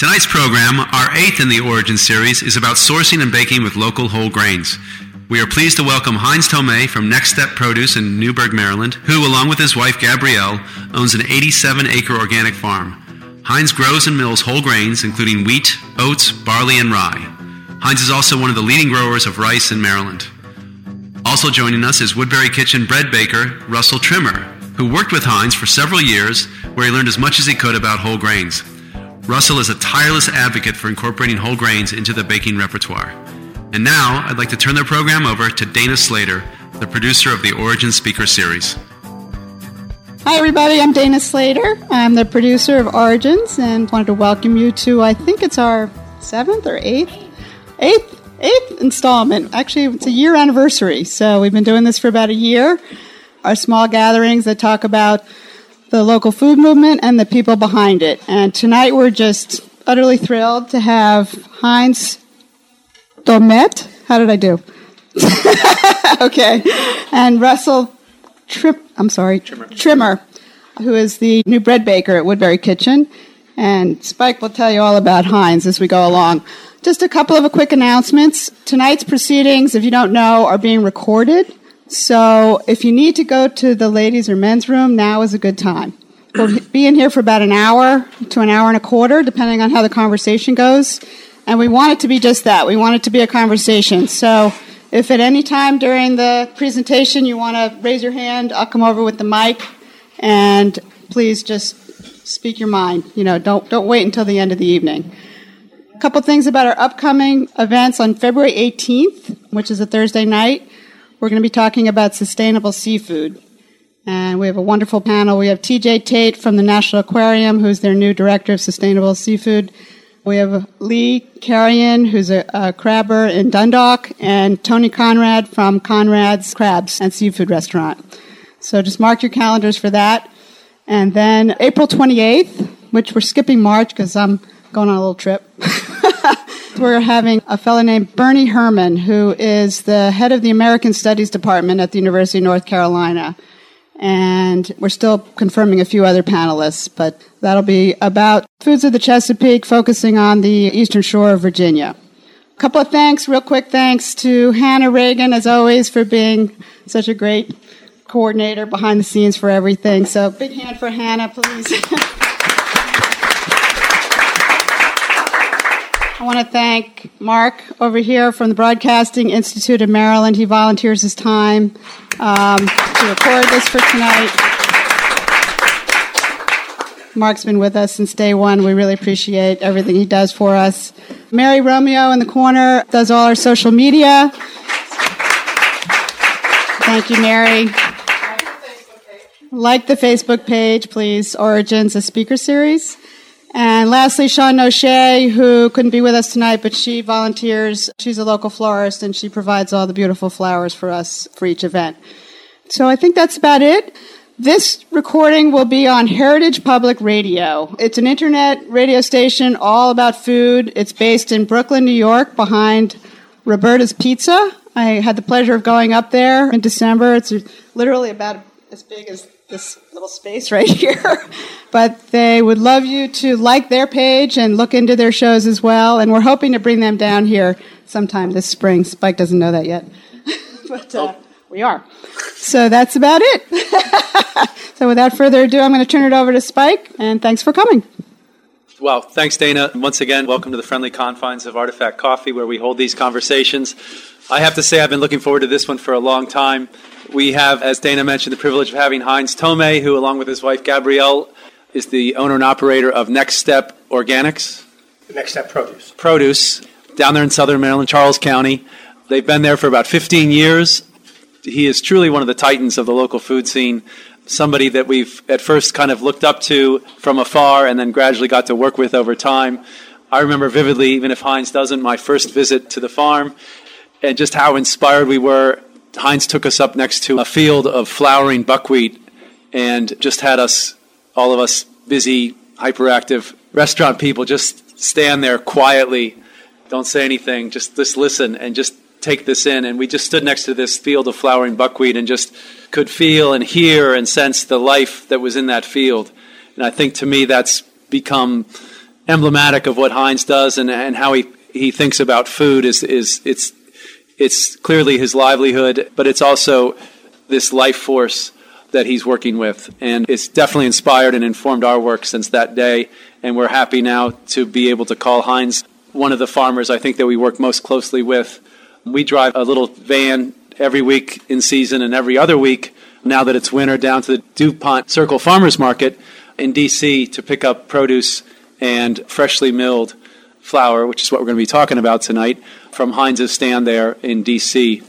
Tonight's program, our eighth in the Origin series, is about sourcing and baking with local whole grains. We are pleased to welcome Heinz Thomet from Next Step Produce in Newburg, Maryland, who, along with his wife Gabrielle, owns an 87 acre organic farm. Heinz grows and mills whole grains, including wheat, oats, barley, and rye. Heinz is also one of the leading growers of rice in Maryland. Also joining us is Woodbury Kitchen bread baker Russell Trimmer, who worked with Heinz for several years, where he learned as much as he could about whole grains. Russell is a tireless advocate for incorporating whole grains into the baking repertoire. And now, I'd like to turn the program over to Dana Slater, the producer of the Origin Speaker Series. Hi, everybody. I'm Dana Slater. I'm the producer of Origins and wanted to welcome you to, I think it's our seventh or eighth, eighth, eighth installment. Actually, it's a year anniversary. So we've been doing this for about a year. Our small gatherings that talk about the local food movement and the people behind it. And tonight we're just utterly thrilled to have Heinz Domet. How did I do? okay. And Russell Trim, I'm sorry, Trimmer. Trimmer, who is the new bread baker at Woodbury Kitchen. And Spike will tell you all about Heinz as we go along. Just a couple of quick announcements. Tonight's proceedings, if you don't know, are being recorded. So if you need to go to the ladies' or men's room, now is a good time. We'll be in here for about an hour to an hour and a quarter, depending on how the conversation goes. And we want it to be just that. We want it to be a conversation. So if at any time during the presentation you want to raise your hand, I'll come over with the mic and please just speak your mind. You know, don't, don't wait until the end of the evening. A couple things about our upcoming events on February 18th, which is a Thursday night. We're going to be talking about sustainable seafood. And we have a wonderful panel. We have TJ Tate from the National Aquarium, who's their new director of sustainable seafood. We have Lee Carrion, who's a, a crabber in Dundalk, and Tony Conrad from Conrad's Crabs and Seafood Restaurant. So just mark your calendars for that. And then April 28th, which we're skipping March because I'm going on a little trip. we're having a fellow named Bernie Herman, who is the head of the American Studies Department at the University of North Carolina. And we're still confirming a few other panelists, but that'll be about foods of the Chesapeake, focusing on the eastern shore of Virginia. A couple of thanks, real quick thanks to Hannah Reagan, as always, for being such a great coordinator behind the scenes for everything. So, big hand for Hannah, please. I want to thank Mark over here from the Broadcasting Institute of Maryland. He volunteers his time um, to record this for tonight. Mark's been with us since day one. We really appreciate everything he does for us. Mary Romeo in the corner does all our social media. Thank you, Mary. Like the Facebook page, please. Origins, a speaker series. And lastly, Sean O'Shea, who couldn't be with us tonight, but she volunteers. She's a local florist and she provides all the beautiful flowers for us for each event. So I think that's about it. This recording will be on Heritage Public Radio. It's an internet radio station all about food. It's based in Brooklyn, New York, behind Roberta's Pizza. I had the pleasure of going up there in December. It's literally about as big as this little space right here. but they would love you to like their page and look into their shows as well. And we're hoping to bring them down here sometime this spring. Spike doesn't know that yet. but uh, we are. So that's about it. so without further ado, I'm going to turn it over to Spike. And thanks for coming. Well, thanks, Dana. Once again, welcome to the friendly confines of Artifact Coffee, where we hold these conversations. I have to say, I've been looking forward to this one for a long time. We have, as Dana mentioned, the privilege of having Heinz Thomet, who, along with his wife Gabrielle, is the owner and operator of Next Step Organics. Next Step Produce. Produce, down there in southern Maryland, Charles County. They've been there for about 15 years. He is truly one of the titans of the local food scene. Somebody that we've at first kind of looked up to from afar and then gradually got to work with over time. I remember vividly, even if Heinz doesn't, my first visit to the farm and just how inspired we were Heinz took us up next to a field of flowering buckwheat and just had us, all of us busy, hyperactive restaurant people, just stand there quietly, don't say anything, just, just listen and just take this in. And we just stood next to this field of flowering buckwheat and just could feel and hear and sense the life that was in that field. And I think to me that's become emblematic of what Heinz does and, and how he, he thinks about food is, is it's, it's clearly his livelihood, but it's also this life force that he's working with. And it's definitely inspired and informed our work since that day. And we're happy now to be able to call Heinz one of the farmers I think that we work most closely with. We drive a little van every week in season and every other week now that it's winter down to the DuPont Circle Farmers Market in DC to pick up produce and freshly milled flour, which is what we're going to be talking about tonight, from Heinz's stand there in DC.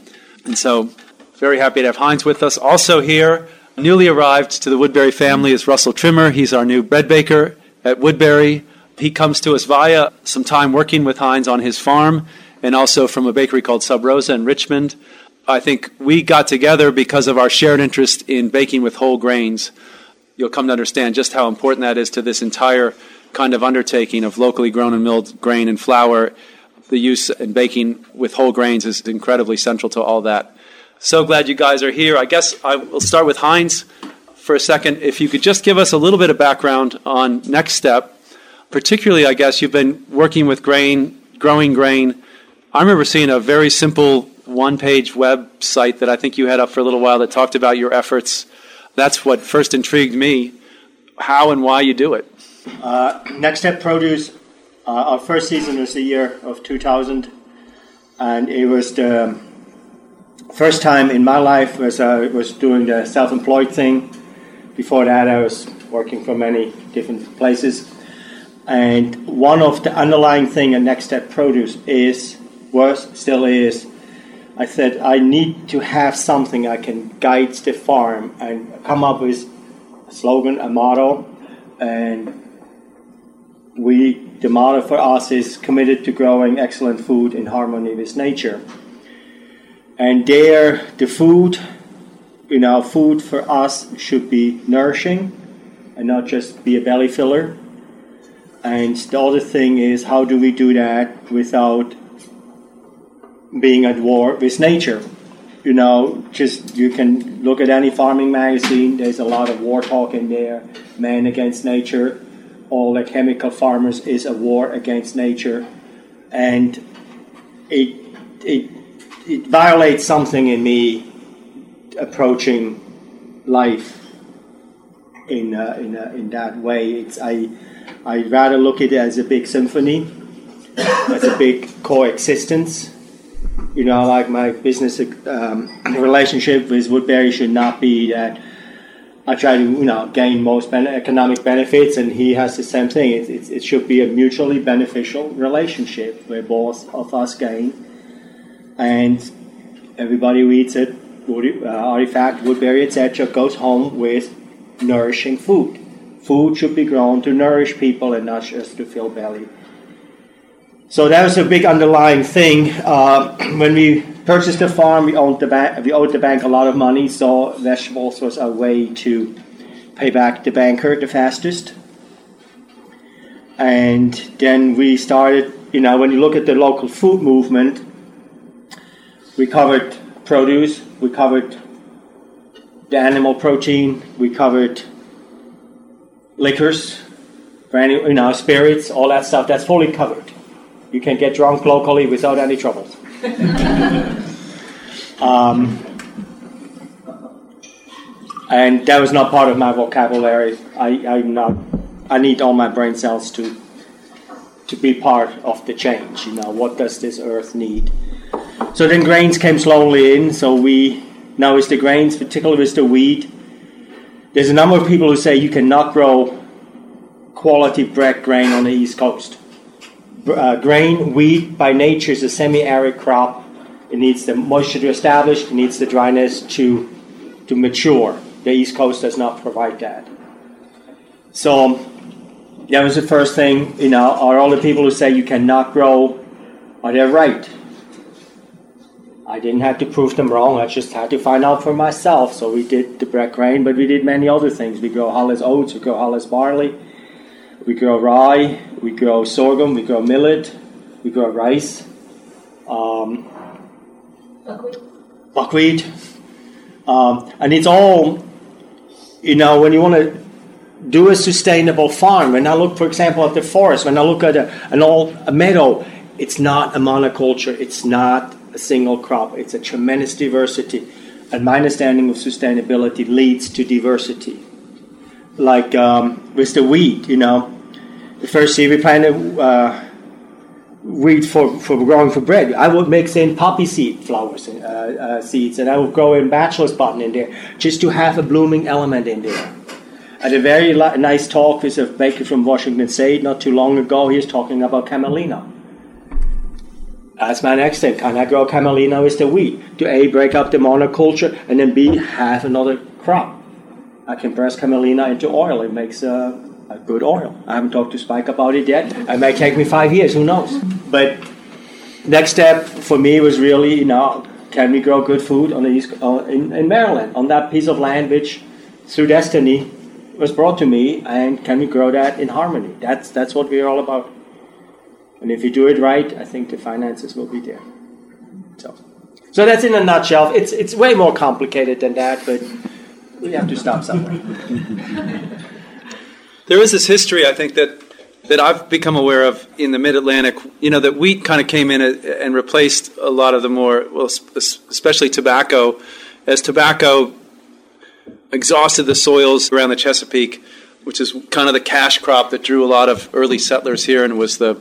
And so, very happy to have Heinz with us. Also, here, newly arrived to the Woodbury family is Russell Trimmer. He's our new bread baker at Woodbury. He comes to us via some time working with Heinz on his farm and also from a bakery called Sub Rosa in Richmond. I think we got together because of our shared interest in baking with whole grains. You'll come to understand just how important that is to this entire kind of undertaking of locally grown and milled grain and flour. The use in baking with whole grains is incredibly central to all that. So glad you guys are here. I guess I will start with Heinz for a second. If you could just give us a little bit of background on Next Step, particularly, I guess you've been working with grain, growing grain. I remember seeing a very simple one page website that I think you had up for a little while that talked about your efforts. That's what first intrigued me how and why you do it. Uh, Next Step Produce, uh, our first season was the year of 2000, and it was the first time in my life was I uh, was doing the self-employed thing. Before that, I was working for many different places, and one of the underlying thing at Next Step Produce is was still is I said, I need to have something I can guide the farm and come up with a slogan, a motto, and we, the motto for us is committed to growing excellent food in harmony with nature. And there, the food, you know, food for us should be nourishing and not just be a belly filler. And the other thing is, how do we do that without being at war with nature. You know, just you can look at any farming magazine, there's a lot of war talk in there, man against nature. All the chemical farmers is a war against nature. And it, it, it violates something in me approaching life in, uh, in, uh, in that way. It's, I, I'd rather look at it as a big symphony, as a big coexistence you know, like my business um, relationship with Woodbury should not be that I try to, you know, gain most ben- economic benefits, and he has the same thing. It, it, it, should be a mutually beneficial relationship where both of us gain, and everybody who eats it, uh, artifact, Woodbury, etc., goes home with nourishing food. Food should be grown to nourish people and not just to fill belly. So that was a big underlying thing. Uh, when we purchased a farm, we owned the bank. We owed the bank a lot of money, so vegetables was a way to pay back the banker the fastest. And then we started. You know, when you look at the local food movement, we covered produce, we covered the animal protein, we covered liquors, brandy, you know, spirits, all that stuff. That's fully covered you can get drunk locally without any troubles. Um, and that was not part of my vocabulary. I, I'm not. I need all my brain cells to to be part of the change. You know, what does this earth need? So then grains came slowly in. So we now it's the grains, particularly with the wheat. There's a number of people who say you cannot grow quality bread grain on the East Coast uh, grain, wheat by nature is a semi-arid crop. It needs the moisture to establish. It needs the dryness to to mature. The East Coast does not provide that. So that was the first thing. You know, are all the people who say you cannot grow, are they right? I didn't have to prove them wrong. I just had to find out for myself. So we did the bread grain, but we did many other things. We grow hulless oats, we grow hulless barley we grow rye, we grow sorghum, we grow millet, we grow rice, um, buckwheat, buckwheat. Um, and it's all, you know, when you want to do a sustainable farm, when I look, for example, at the forest, when I look at a, an old a meadow, it's not a monoculture, it's not a single crop, it's a tremendous diversity. And my understanding of sustainability leads to diversity. Like um, with the wheat, you know, year we planted uh, wheat for, for growing for bread. I would mix in poppy seed flowers, uh, uh, seeds, and I would grow in bachelor's button in there just to have a blooming element in there. Had a very li- nice talk with a baker from Washington State not too long ago. He was talking about camelina. That's my next thing. Can I grow camelina with the wheat? To A, break up the monoculture, and then B, have another crop. I can press camelina into oil. It makes a good oil. I haven't talked to Spike about it yet. It may take me five years. Who knows? But next step for me was really, you know, can we grow good food on the east uh, in, in Maryland on that piece of land which, through destiny, was brought to me, and can we grow that in harmony? That's that's what we're all about. And if you do it right, I think the finances will be there. So, so that's in a nutshell. It's it's way more complicated than that, but we have to stop somewhere. There is this history, I think, that that I've become aware of in the Mid Atlantic. You know, that wheat kind of came in and replaced a lot of the more, well, especially tobacco, as tobacco exhausted the soils around the Chesapeake, which is kind of the cash crop that drew a lot of early settlers here and was the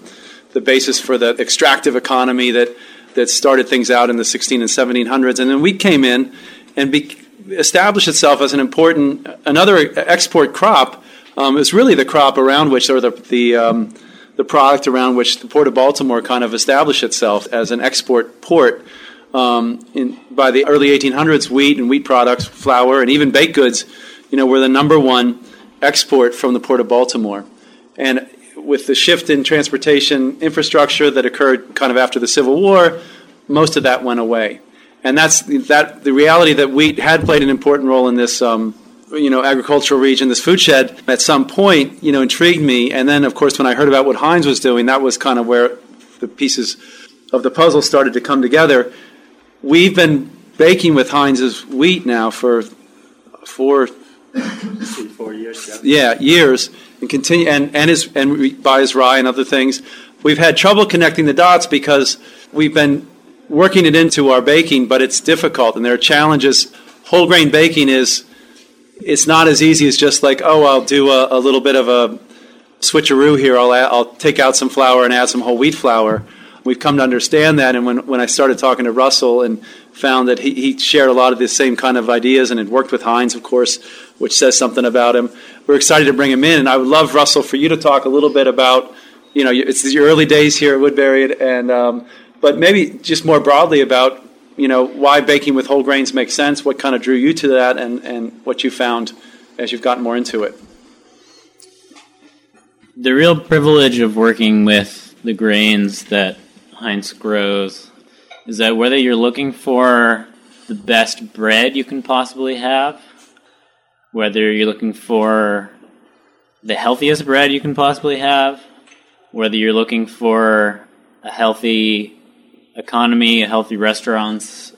the basis for the extractive economy that that started things out in the 16 and 1700s. And then wheat came in and be, established itself as an important another export crop. Um, it's really the crop around which, or the the um, the product around which the port of Baltimore kind of established itself as an export port. Um, in, by the early 1800s, wheat and wheat products, flour, and even baked goods, you know, were the number one export from the port of Baltimore. And with the shift in transportation infrastructure that occurred kind of after the Civil War, most of that went away. And that's that the reality that wheat had played an important role in this um, you know agricultural region, this food shed, at some point, you know, intrigued me. And then, of course, when I heard about what Heinz was doing, that was kind of where the pieces of the puzzle started to come together. We've been baking with Heinz's wheat now for four, four years. Yeah. yeah, years, and continue and and his and buy his rye and other things. We've had trouble connecting the dots because we've been working it into our baking, but it's difficult, and there are challenges. Whole grain baking is it's not as easy as just like oh I'll do a, a little bit of a switcheroo here. I'll add, I'll take out some flour and add some whole wheat flour. We've come to understand that, and when, when I started talking to Russell and found that he, he shared a lot of the same kind of ideas and had worked with Heinz, of course, which says something about him, we're excited to bring him in. And I would love, Russell, for you to talk a little bit about, you know, it's your early days here at Woodbury, and um, but maybe just more broadly about, you know, why baking with whole grains makes sense, what kind of drew you to that, and, and what you found as you've gotten more into it. The real privilege of working with the grains that Heinz grows is that whether you're looking for the best bread you can possibly have, whether you're looking for the healthiest bread you can possibly have, whether you're looking for a healthy economy, healthy restaurants,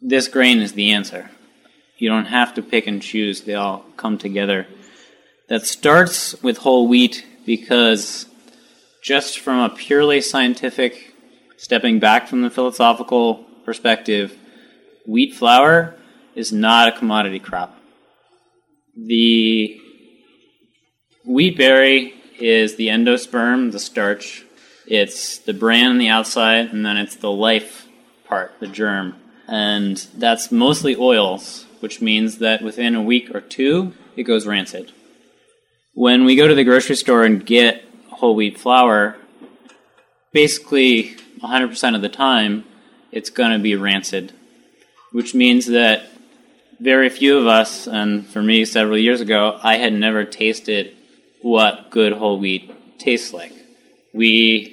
this grain is the answer. You don't have to pick and choose, they all come together. That starts with whole wheat because just from a purely scientific, stepping back from the philosophical perspective, wheat flour is not a commodity crop. The wheat berry is the endosperm, the starch. It's the bran on the outside, and then it's the life part, the germ. And that's mostly oils, which means that within a week or two, it goes rancid. When we go to the grocery store and get whole wheat flour, basically 100% of the time, it's going to be rancid, which means that very few of us, and for me several years ago, I had never tasted what good whole wheat tastes like. We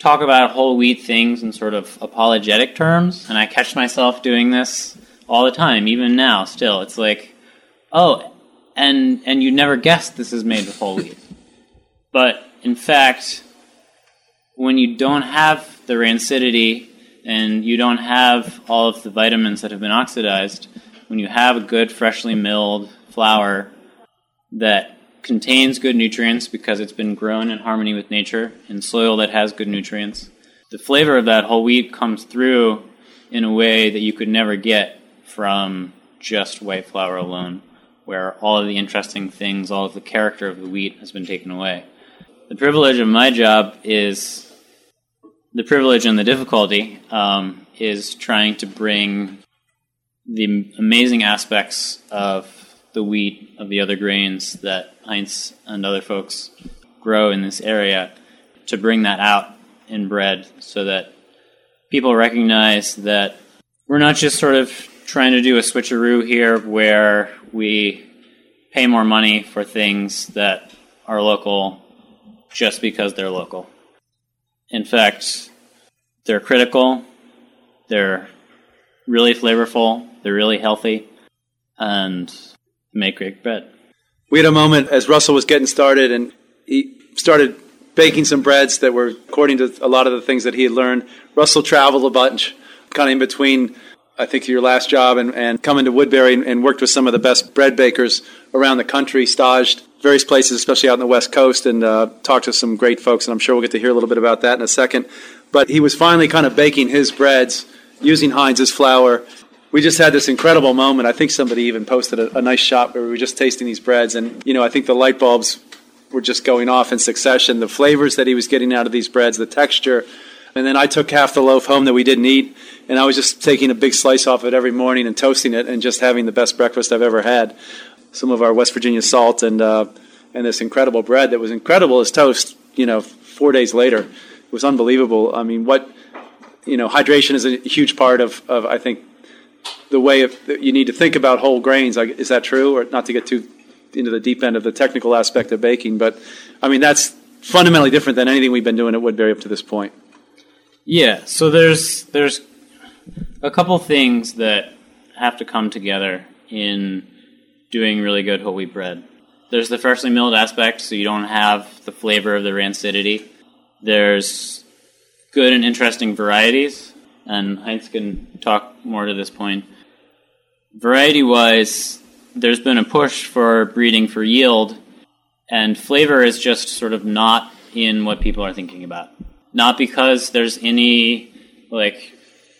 talk about whole wheat things in sort of apologetic terms, and I catch myself doing this all the time, even now, still. It's like, oh, and and you never guessed this is made with whole wheat. But in fact, when you don't have the rancidity and you don't have all of the vitamins that have been oxidized, when you have a good freshly milled flour that contains good nutrients because it's been grown in harmony with nature in soil that has good nutrients. The flavor of that whole wheat comes through in a way that you could never get from just white flour alone, where all of the interesting things, all of the character of the wheat has been taken away. The privilege of my job is the privilege and the difficulty um, is trying to bring the amazing aspects of the wheat of the other grains that Heinz and other folks grow in this area to bring that out in bread so that people recognize that we're not just sort of trying to do a switcheroo here where we pay more money for things that are local just because they're local. In fact, they're critical, they're really flavorful, they're really healthy, and make great bread. We had a moment as Russell was getting started, and he started baking some breads that were according to a lot of the things that he had learned. Russell traveled a bunch, kind of in between, I think, your last job and, and coming to Woodbury and, and worked with some of the best bread bakers around the country, staged various places, especially out on the West Coast, and uh, talked to some great folks. And I'm sure we'll get to hear a little bit about that in a second. But he was finally kind of baking his breads using Heinz's flour. We just had this incredible moment. I think somebody even posted a, a nice shot where we were just tasting these breads, and you know, I think the light bulbs were just going off in succession. The flavors that he was getting out of these breads, the texture. And then I took half the loaf home that we didn't eat, and I was just taking a big slice off it every morning and toasting it and just having the best breakfast I've ever had. Some of our West Virginia salt and uh, and this incredible bread that was incredible as toast. You know, four days later, it was unbelievable. I mean, what you know, hydration is a huge part of, of I think the way of, you need to think about whole grains. Is that true, or not to get too into the deep end of the technical aspect of baking, but I mean that's fundamentally different than anything we've been doing at Woodbury up to this point. Yeah, so there's there's a couple things that have to come together in doing really good whole wheat bread. There's the freshly milled aspect, so you don't have the flavor of the rancidity. There's good and interesting varieties, and Heinz can talk more to this point. Variety wise, there's been a push for breeding for yield, and flavor is just sort of not in what people are thinking about. Not because there's any like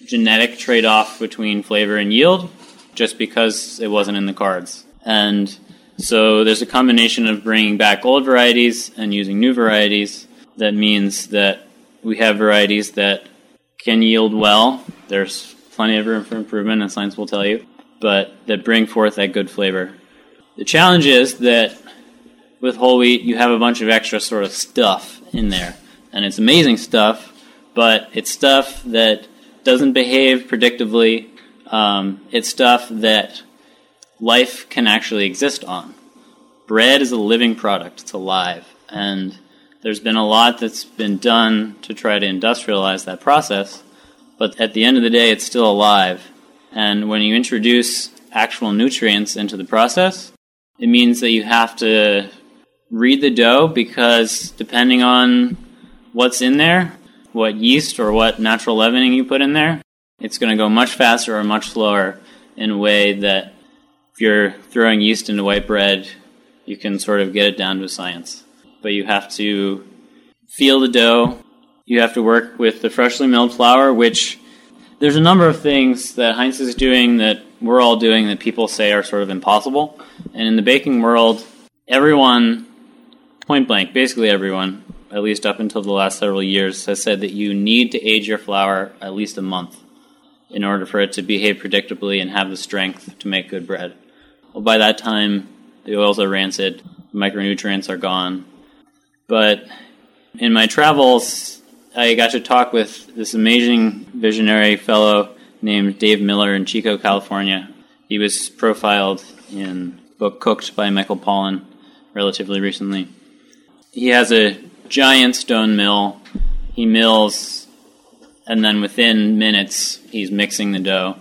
genetic trade off between flavor and yield, just because it wasn't in the cards. And so there's a combination of bringing back old varieties and using new varieties that means that we have varieties that can yield well. There's plenty of room for improvement, and science will tell you but that bring forth that good flavor. The challenge is that with whole wheat, you have a bunch of extra sort of stuff in there. And it's amazing stuff, but it's stuff that doesn't behave predictably. Um, it's stuff that life can actually exist on. Bread is a living product, it's alive. And there's been a lot that's been done to try to industrialize that process, but at the end of the day, it's still alive. And when you introduce actual nutrients into the process, it means that you have to read the dough because depending on what's in there, what yeast or what natural leavening you put in there, it's going to go much faster or much slower in a way that if you're throwing yeast into white bread, you can sort of get it down to science. But you have to feel the dough. You have to work with the freshly milled flour, which there's a number of things that Heinz is doing that we're all doing that people say are sort of impossible. And in the baking world, everyone, point blank, basically everyone, at least up until the last several years, has said that you need to age your flour at least a month in order for it to behave predictably and have the strength to make good bread. Well, by that time, the oils are rancid, micronutrients are gone. But in my travels, I got to talk with this amazing visionary fellow named Dave Miller in Chico, California. He was profiled in book Cooked by Michael Pollan relatively recently. He has a giant stone mill. He mills, and then within minutes, he's mixing the dough.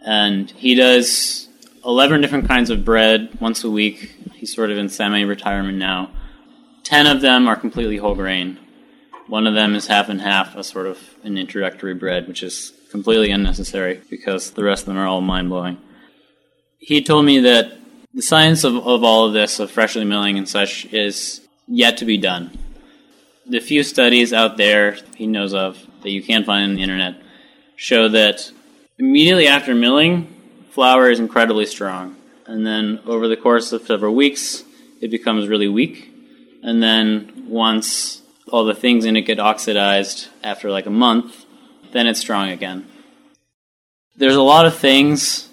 And he does 11 different kinds of bread once a week. He's sort of in semi retirement now. 10 of them are completely whole grain. One of them is half and half, a sort of an introductory bread, which is completely unnecessary because the rest of them are all mind blowing. He told me that the science of, of all of this, of freshly milling and such, is yet to be done. The few studies out there he knows of that you can find on the internet show that immediately after milling, flour is incredibly strong. And then over the course of several weeks, it becomes really weak. And then once all the things in it get oxidized after like a month, then it's strong again. There's a lot of things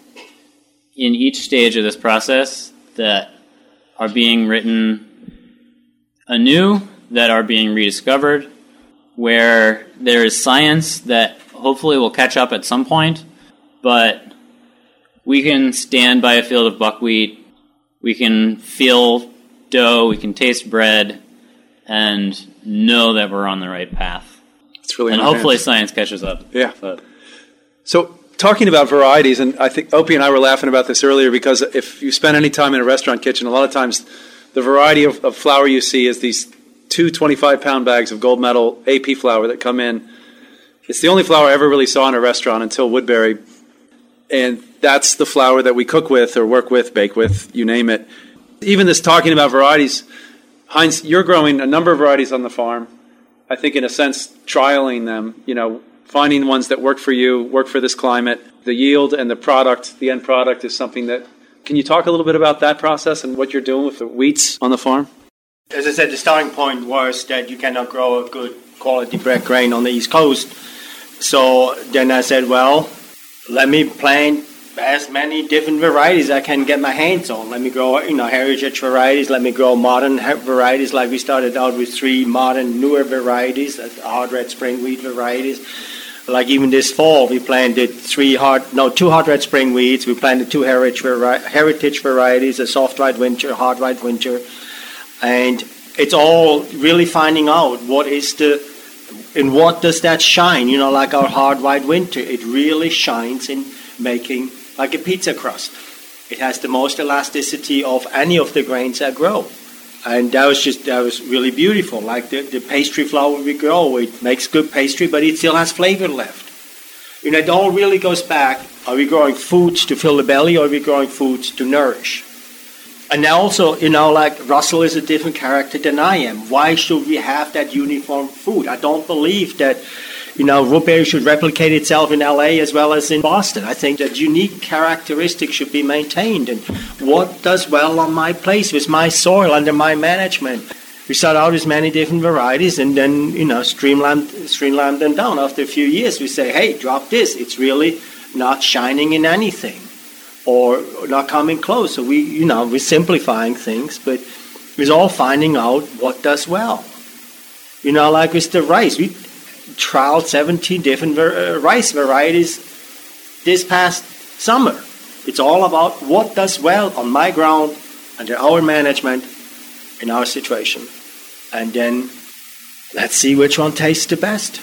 in each stage of this process that are being written anew, that are being rediscovered, where there is science that hopefully will catch up at some point, but we can stand by a field of buckwheat, we can feel dough, we can taste bread, and know that we're on the right path. It's really and hopefully hands. science catches up. Yeah. But So, talking about varieties, and I think Opie and I were laughing about this earlier because if you spend any time in a restaurant kitchen, a lot of times the variety of, of flour you see is these two 25 pound bags of gold medal AP flour that come in. It's the only flour I ever really saw in a restaurant until Woodbury. And that's the flour that we cook with or work with, bake with, you name it. Even this talking about varieties, Heinz, you're growing a number of varieties on the farm. I think, in a sense, trialing them, you know, finding ones that work for you, work for this climate. The yield and the product, the end product, is something that. Can you talk a little bit about that process and what you're doing with the wheats on the farm? As I said, the starting point was that you cannot grow a good quality bread grain on the East Coast. So then I said, well, let me plant as many different varieties I can get my hands on. Let me grow, you know, heritage varieties. Let me grow modern varieties. Like we started out with three modern, newer varieties, hard red spring wheat varieties. Like even this fall, we planted three hard, no, two hard red spring wheats. We planted two heritage, heritage varieties, a soft white winter, hard white winter, and it's all really finding out what is the and what does that shine? You know, like our hard white winter, it really shines in making like a pizza crust. It has the most elasticity of any of the grains I grow. And that was just that was really beautiful. Like the, the pastry flour we grow, it makes good pastry, but it still has flavor left. You know, it all really goes back. Are we growing foods to fill the belly or are we growing foods to nourish? And now also, you know, like Russell is a different character than I am. Why should we have that uniform food? I don't believe that, you know, beer should replicate itself in LA as well as in Boston. I think that unique characteristics should be maintained. And what does well on my place with my soil under my management? We start out with many different varieties and then, you know, streamline, streamline them down. After a few years, we say, hey, drop this. It's really not shining in anything or not coming close. So we, you know, we're simplifying things, but it's all finding out what does well. You know, like with the rice, we trialed 17 different ver- uh, rice varieties this past summer. It's all about what does well on my ground under our management in our situation. And then let's see which one tastes the best.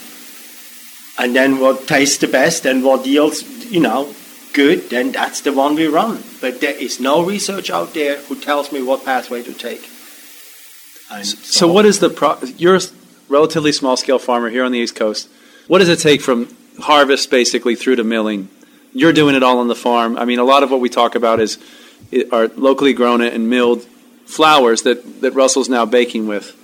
And then what tastes the best and what yields, you know, good, then that's the one we run. But there is no research out there who tells me what pathway to take. And So, what is the pro- relatively small scale farmer here on the East Coast. What does it take from harvest basically through to milling? You're doing it all on the farm. I mean, a lot of what we talk about is are locally grown and milled flours that that Russell's now baking with.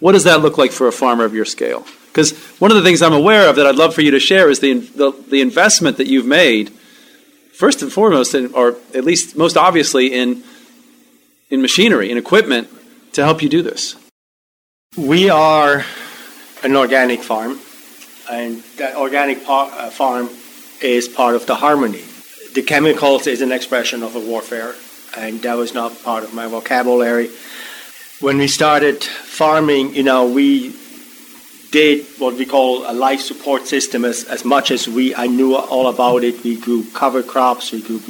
What does that look like for a farmer of your scale? Because one of the things I'm aware of that I'd love for you to share is the the, the investment that you've made, first and foremost, in, or at least most obviously in in machinery and equipment to help you do this. We are an organic farm, and that organic par- uh, farm is part of the harmony. The chemicals is an expression of a warfare, and that was not part of my vocabulary. When we started farming, you know, we did what we call a life support system as, as much as we I knew all about it. We grew cover crops, we grew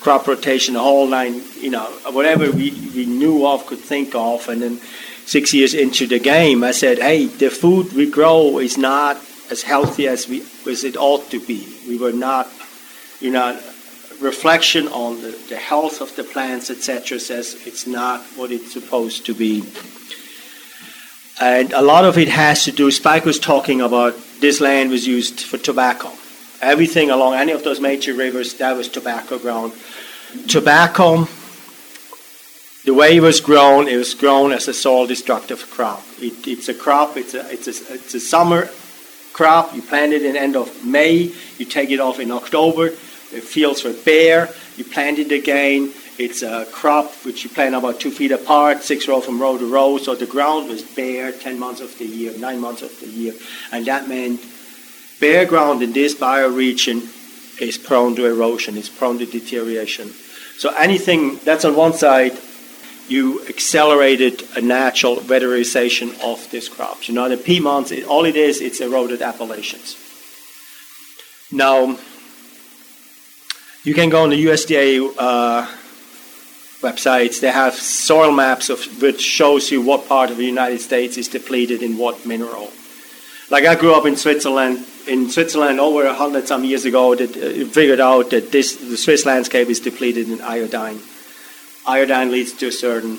crop rotation, the whole nine, you know, whatever we, we knew of, could think of. And then six years into the game, I said, hey, the food we grow is not as healthy as we as it ought to be. We were not, you know, reflection on the, the health of the plants, etc., says it's not what it's supposed to be. And a lot of it has to do, Spike was talking about this land was used for tobacco. Everything along any of those major rivers, that was tobacco ground. Tobacco the way it was grown, it was grown as a soil destructive crop. It, it's a crop, it's a, it's, a, it's a summer crop. You plant it in end of May, you take it off in October, the fields were bare, you plant it again. It's a crop which you plant about two feet apart, six rows from row to row, so the ground was bare 10 months of the year, nine months of the year. And that meant bare ground in this bioregion is prone to erosion, it's prone to deterioration. So anything that's on one side, you accelerated a natural weatherization of these crops. You know, the Piedmont, all it is, it's eroded Appalachians. Now, you can go on the USDA uh, websites. They have soil maps of which shows you what part of the United States is depleted in what mineral. Like I grew up in Switzerland. In Switzerland, over a hundred some years ago, that uh, figured out that this the Swiss landscape is depleted in iodine. Iodine leads to a certain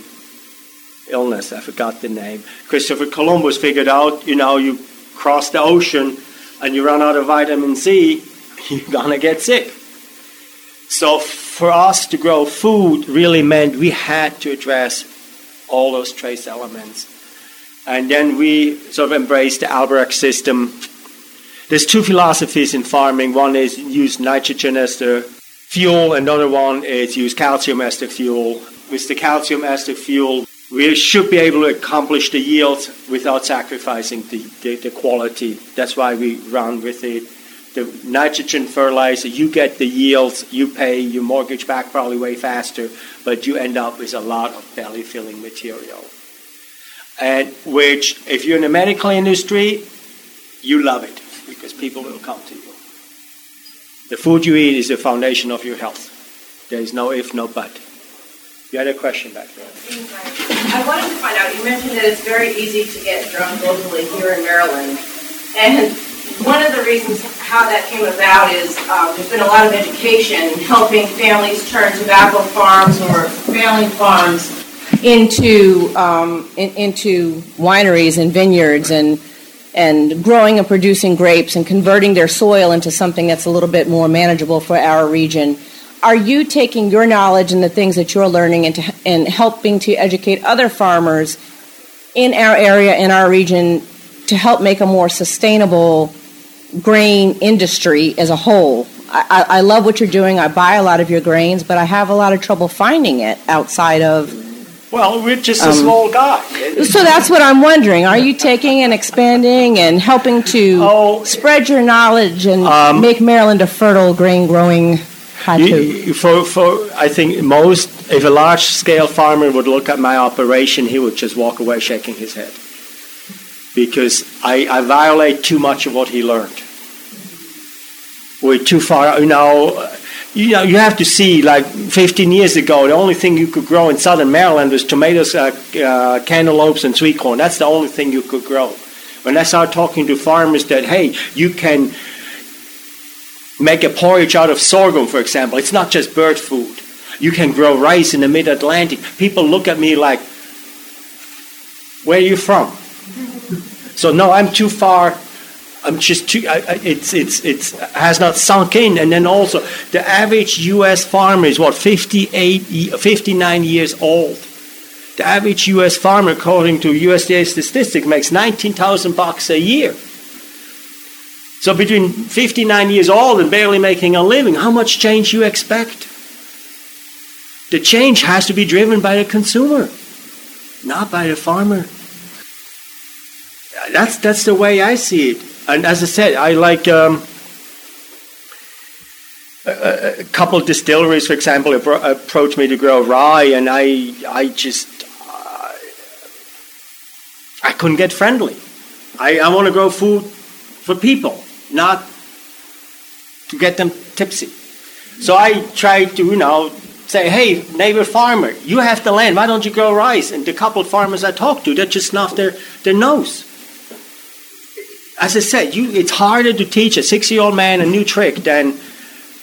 illness. I forgot the name. Christopher Columbus figured out. You know, you cross the ocean and you run out of vitamin C, you're gonna get sick. So for us to grow food really meant we had to address all those trace elements. And then we sort of embraced the Albrecht system. There's two philosophies in farming. One is use nitrogen as the fuel, another one is use calcium as the fuel. With the calcium as the fuel, we should be able to accomplish the yield without sacrificing the, the, the quality. That's why we run with it the nitrogen fertilizer, you get the yields, you pay your mortgage back probably way faster, but you end up with a lot of belly filling material. And which, if you're in the medical industry, you love it because people will come to you. The food you eat is the foundation of your health. There is no if, no but. You had a question back there. I wanted to find out, you mentioned that it's very easy to get drunk locally here in Maryland. And one of the reasons how that came about is uh, there's been a lot of education helping families turn tobacco farms or family farms into um, in, into wineries and vineyards and and growing and producing grapes and converting their soil into something that's a little bit more manageable for our region. Are you taking your knowledge and the things that you're learning into, and helping to educate other farmers in our area, in our region, to help make a more sustainable grain industry as a whole. I, I, love what you're doing. I buy a lot of your grains, but I have a lot of trouble finding it outside of. Well, we're just a um, small guy. So that's what I'm wondering. Are you taking and expanding and helping to oh, spread your knowledge and um, make Maryland a fertile grain growing plateau? For, for, I think most, if a large scale farmer would look at my operation, he would just walk away shaking his head because I, I violate too much of what he learned. We're too far, you know. You know, you have to see, like 15 years ago, the only thing you could grow in southern Maryland was tomatoes, uh, uh, cantaloupes, and sweet corn. That's the only thing you could grow. When I started talking to farmers that, hey, you can make a porridge out of sorghum, for example, it's not just bird food. You can grow rice in the mid Atlantic. People look at me like, where are you from? So no, I'm too far. I'm just too. I, it's it's it's has not sunk in. And then also, the average U.S. farmer is what 58, 59 years old. The average U.S. farmer, according to USDA statistics, makes 19,000 bucks a year. So between 59 years old and barely making a living, how much change you expect? The change has to be driven by the consumer, not by the farmer that's that's the way I see it. And as I said, I like um, a, a, couple distilleries, for example, approached me to grow rye, and I I just uh, I couldn't get friendly. I, I want to grow food for people, not to get them tipsy. So I tried to, you know, say, hey, neighbor farmer, you have the land. Why don't you grow rice? And the couple farmers I talked to, they just snuffed their, their nose as I said, you, it's harder to teach a six-year-old man a new trick than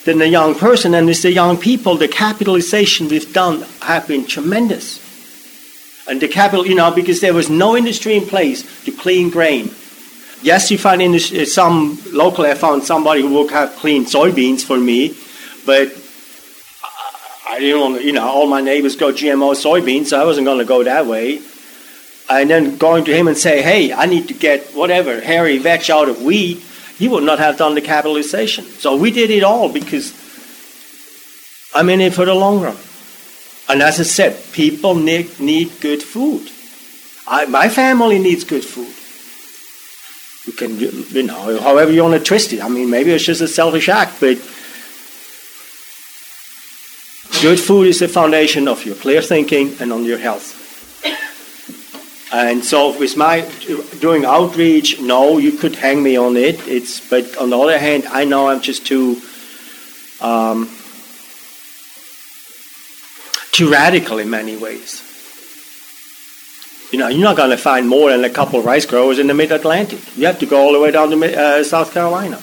than a young person. And it's the young people. The capitalization we've done have been tremendous. And the capital, you know, because there was no industry in place to clean grain. Yes, you find industry, uh, some locally. I found somebody who would have cleaned soybeans for me, but I didn't want you know, all my neighbors go GMO soybeans, so I wasn't going to go that way. And then going to him and say, hey, I need to get whatever hairy vetch out of wheat, he would not have done the capitalization. So we did it all because I'm in it for the long run. And as I said, people need, need good food. I, my family needs good food. You can, you know, however you want to twist it. I mean, maybe it's just a selfish act, but good food is the foundation of your clear thinking and on your health. And so with my doing outreach, no, you could hang me on it. It's but on the other hand, I know I'm just too um, too radical in many ways. You know, you're not going to find more than a couple of rice growers in the Mid Atlantic. You have to go all the way down to uh, South Carolina.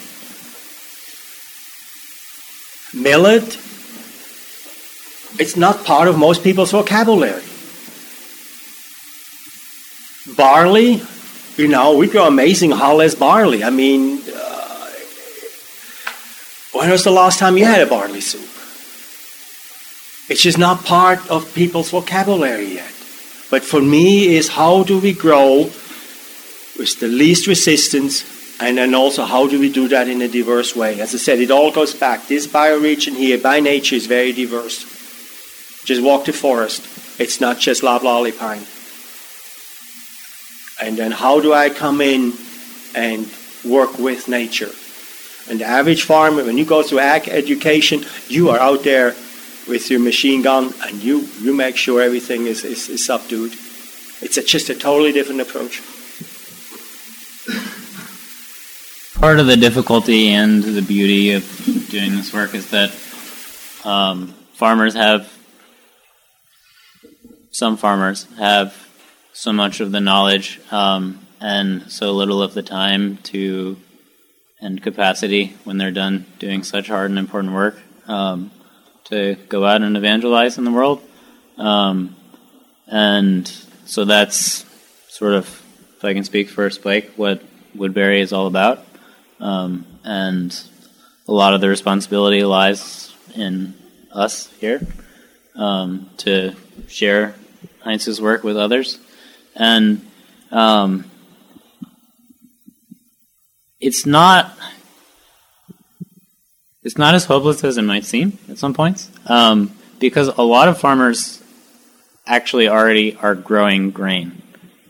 Millet, it's not part of most people's vocabulary. Barley, you know, we grow amazing hulless barley. I mean, uh, when was the last time you had a barley soup? It's just not part of people's vocabulary yet. But for me, is how do we grow with the least resistance, and then also how do we do that in a diverse way? As I said, it all goes back. This bioregion here, by nature, is very diverse. Just walk the forest. It's not just loblolly pine. And then how do I come in and work with nature? And the average farmer, when you go through ag education, you are out there with your machine gun and you, you make sure everything is, is, is subdued. It's a, just a totally different approach. Part of the difficulty and the beauty of doing this work is that um, farmers have, some farmers have so much of the knowledge um, and so little of the time to and capacity when they're done doing such hard and important work. Um, to go out and evangelize in the world. Um, and so that's sort of, if I can speak first, Blake, what Woodbury is all about. Um, and a lot of the responsibility lies in us here um, to share Heinz's work with others. And um, it's not it's not as hopeless as it might seem at some points, um, because a lot of farmers actually already are growing grain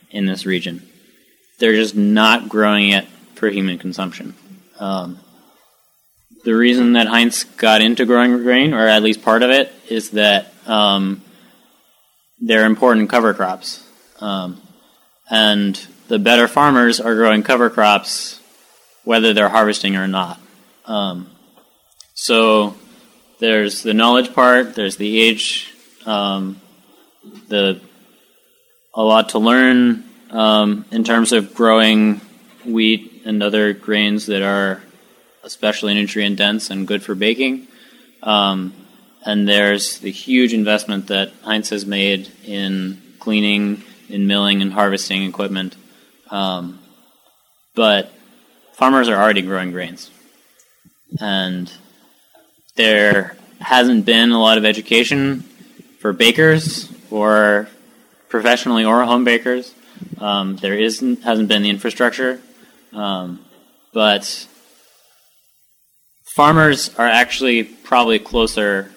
in this region. They're just not growing it for human consumption. Um, the reason that Heinz got into growing grain, or at least part of it, is that um, they're important cover crops. Um, and the better farmers are growing cover crops whether they're harvesting or not. Um, so there's the knowledge part, there's the age, um, the a lot to learn um, in terms of growing wheat and other grains that are especially nutrient dense and good for baking. Um, and there's the huge investment that Heinz has made in cleaning, in milling, and harvesting equipment. Um, but farmers are already growing grains. And there hasn't been a lot of education for bakers or professionally or home bakers. Um, there isn't hasn't been the infrastructure, um, but farmers are actually probably closer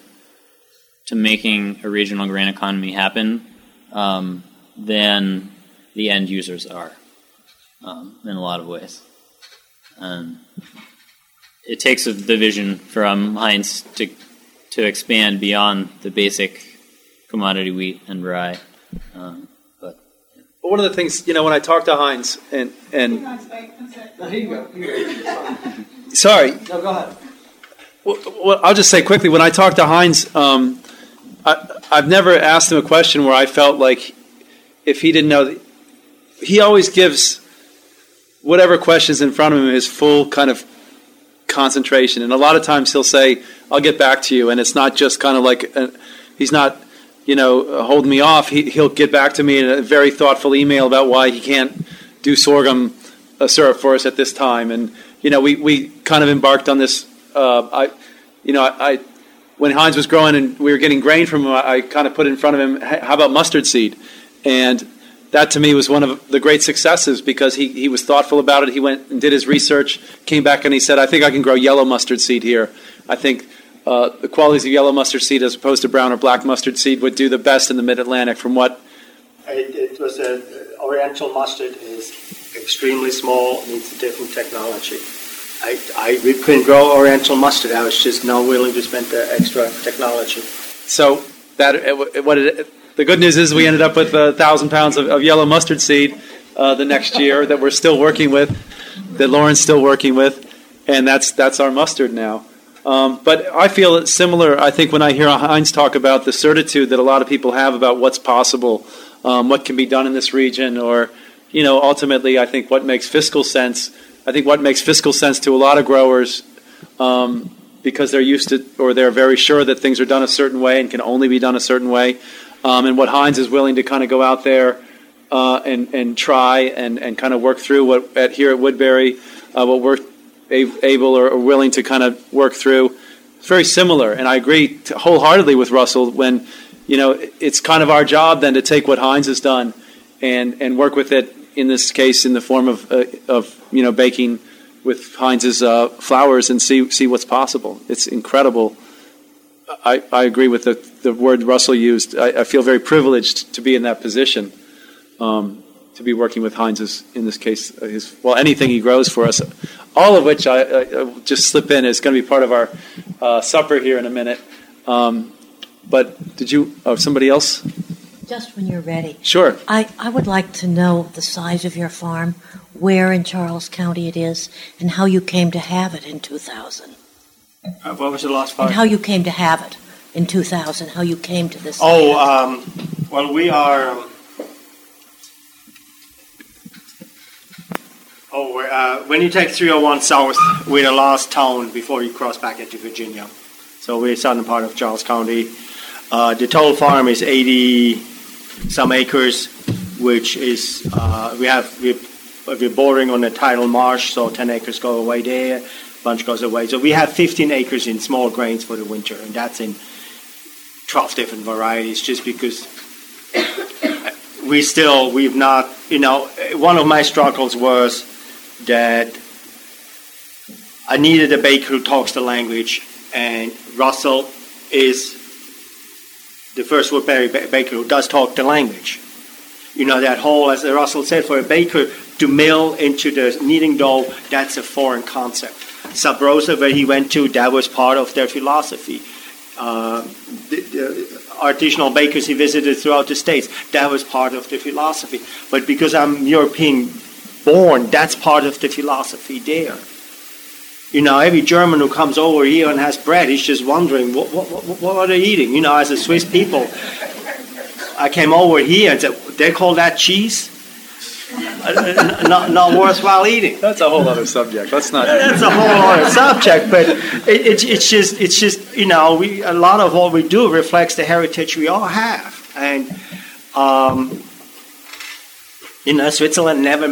to making a regional grain economy happen um, than the end users are um, in a lot of ways. And it takes a, the vision from Heinz to to expand beyond the basic commodity wheat and rye. Um, but well, one of the things you know when I talk to Heinz and and sorry, no, go ahead. Well, well, I'll just say quickly when I talk to Heinz, um, I, I've never asked him a question where I felt like if he didn't know, he always gives whatever questions in front of him his full kind of concentration. And a lot of times he'll say, "I'll get back to you," and it's not just kind of like a, he's not, you know, holding me off. He, he'll get back to me in a very thoughtful email about why he can't do sorghum uh, syrup for us at this time. And you know, we, we kind of embarked on this. Uh, I, you know, I, I when Heinz was growing and we were getting grain from him, I kind of put in front of him, how about mustard seed? And that to me was one of the great successes because he, he was thoughtful about it. He went and did his research, came back and he said, I think I can grow yellow mustard seed here. I think uh, the qualities of yellow mustard seed as opposed to brown or black mustard seed would do the best in the mid Atlantic from what It, it was a Oriental mustard is extremely small, needs a different technology. I, I we couldn't grow Oriental mustard. I was just not willing to spend the extra technology. So that it, what it, the good news is we ended up with a thousand pounds of, of yellow mustard seed uh, the next year that we're still working with, that Lauren's still working with, and that's that's our mustard now. Um, but I feel it's similar. I think when I hear Heinz talk about the certitude that a lot of people have about what's possible, um, what can be done in this region, or you know, ultimately, I think what makes fiscal sense. I think what makes fiscal sense to a lot of growers um, because they're used to or they're very sure that things are done a certain way and can only be done a certain way. Um, and what Heinz is willing to kind of go out there uh, and and try and, and kind of work through what at here at Woodbury, uh, what we're able or, willing to kind of work through. It's very similar, and I agree wholeheartedly with Russell when you know it's kind of our job then to take what Heinz has done and and work with it in this case in the form of uh, of you know baking with Heinz's uh, flours and see see what's possible. It's incredible. I, I agree with the, the word Russell used. I, I feel very privileged to be in that position, um, to be working with Heinz's, in this case, uh, his, well, anything he grows for us, all of which I, I, I just slip in is going to be part of our uh, supper here in a minute. Um, but did you, oh, somebody else? Just when you're ready. Sure. I, I would like to know the size of your farm, where in Charles County it is, and how you came to have it in 2000. Uh, what was the last part? And how you came to have it in 2000, how you came to this. Oh, um, well, we are. Um, oh, we're, uh, when you take 301 south, we're the last town before you cross back into Virginia. So we're southern part of Charles County. Uh, the total farm is 80 some acres, which is uh, we have we're, we're bordering on a tidal marsh, so 10 acres go away there, bunch goes away. So we have 15 acres in small grains for the winter, and that's in 12 different varieties just because we still we've not you know one of my struggles was that i needed a baker who talks the language and russell is the first woodbury ba- baker who does talk the language you know that whole as russell said for a baker to mill into the kneading dough that's a foreign concept sub rosa where he went to that was part of their philosophy uh, the, the artisanal bakers he visited throughout the states. That was part of the philosophy. But because I'm European born, that's part of the philosophy there. You know, every German who comes over here and has bread, he's just wondering what what, what, what are they eating. You know, as a Swiss people, I came over here and said they call that cheese. Uh, not, not worthwhile eating. That's a whole other subject. Let's not. That's a whole other subject, but it, it, it's just it's just you know we a lot of what we do reflects the heritage we all have, and um, you know Switzerland never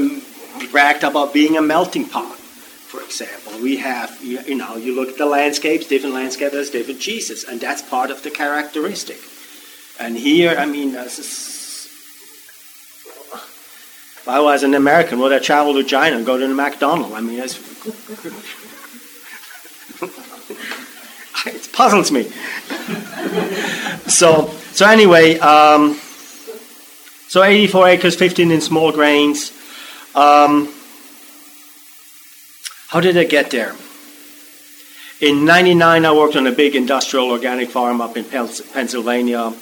bragged about being a melting pot. For example, we have you, you know you look at the landscapes, different landscapes different cheeses, and that's part of the characteristic. And here, I mean, as if I was an American, would I travel to China and go to the McDonald's? I mean, it puzzles me. so, so anyway, um, so 84 acres, 15 in small grains. Um, how did I get there? In 99, I worked on a big industrial organic farm up in Pennsylvania,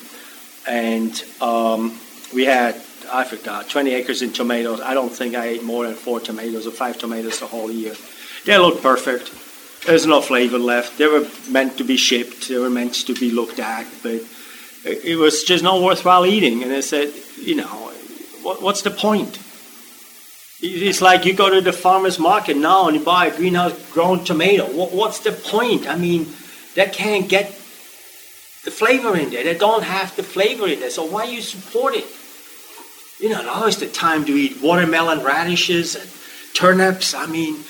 and um, we had I forgot, 20 acres in tomatoes. I don't think I ate more than four tomatoes or five tomatoes the whole year. They looked perfect. There's no flavor left. They were meant to be shipped. They were meant to be looked at, but it was just not worthwhile eating. And I said, you know, what, what's the point? It's like you go to the farmer's market now and you buy a greenhouse grown tomato. What, what's the point? I mean, they can't get the flavor in there. They don't have the flavor in there. So why you support it? You know, now is the time to eat watermelon radishes and turnips. I mean,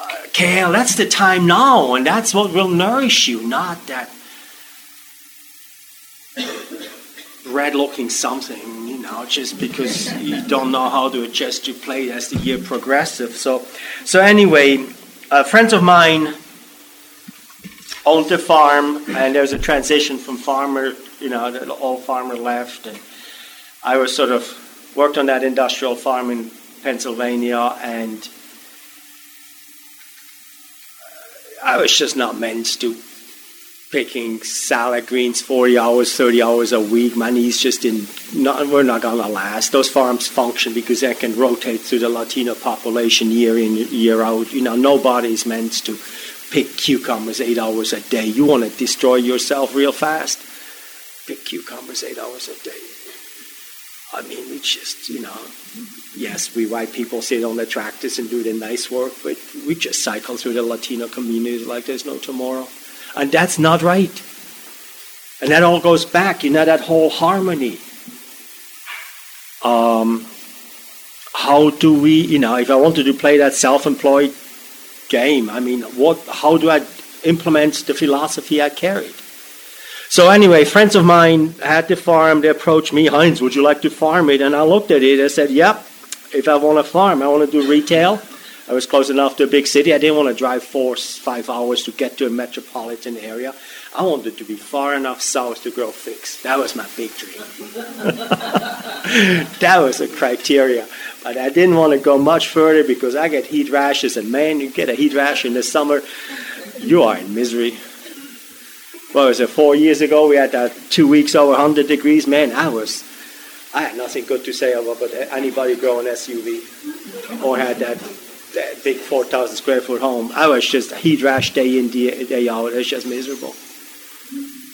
uh, kale, that's the time now, and that's what will nourish you, not that red looking something, you know, just because you don't know how to adjust your plate as the year progresses. So, so anyway, a friends of mine owned a farm, and there was a transition from farmer, you know, the old farmer left, and I was sort of worked on that industrial farm in Pennsylvania, and uh, I was just not meant to picking salad greens 40 hours, 30 hours a week. My knees just didn't, not, we're not going to last. Those farms function because they can rotate through the Latino population year in, year out. You know, nobody's meant to pick cucumbers eight hours a day. You want to destroy yourself real fast? Pick cucumbers eight hours a day. I mean, we just, you know, yes, we white people sit on the tractors and do the nice work, but we just cycle through the Latino communities like there's no tomorrow. And that's not right. And that all goes back, you know, that whole harmony. Um, how do we, you know, if I wanted to play that self employed game, I mean, what, how do I implement the philosophy I carried? So anyway, friends of mine had the farm. They approached me, Heinz, would you like to farm it? And I looked at it. I said, yep. If I want to farm, I want to do retail. I was close enough to a big city. I didn't want to drive four, five hours to get to a metropolitan area. I wanted to be far enough south to grow figs. That was my big dream. that was a criteria. But I didn't want to go much further because I get heat rashes, and man, you get a heat rash in the summer, you are in misery what was it, four years ago, we had that two weeks over 100 degrees. Man, I was, I had nothing good to say about anybody growing SUV or had that, that big 4,000 square foot home. I was just heat rash day in, day out. It was just miserable.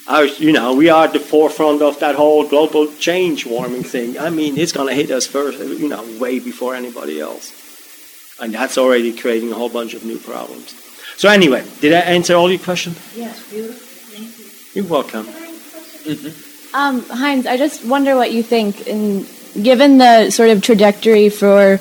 I was, you know, we are at the forefront of that whole global change warming thing. I mean, it's going to hit us first, you know, way before anybody else. And that's already creating a whole bunch of new problems. So anyway, did I answer all your questions? Yes, beautiful. You're welcome. Mm-hmm. Um, Heinz, I just wonder what you think. In, given the sort of trajectory for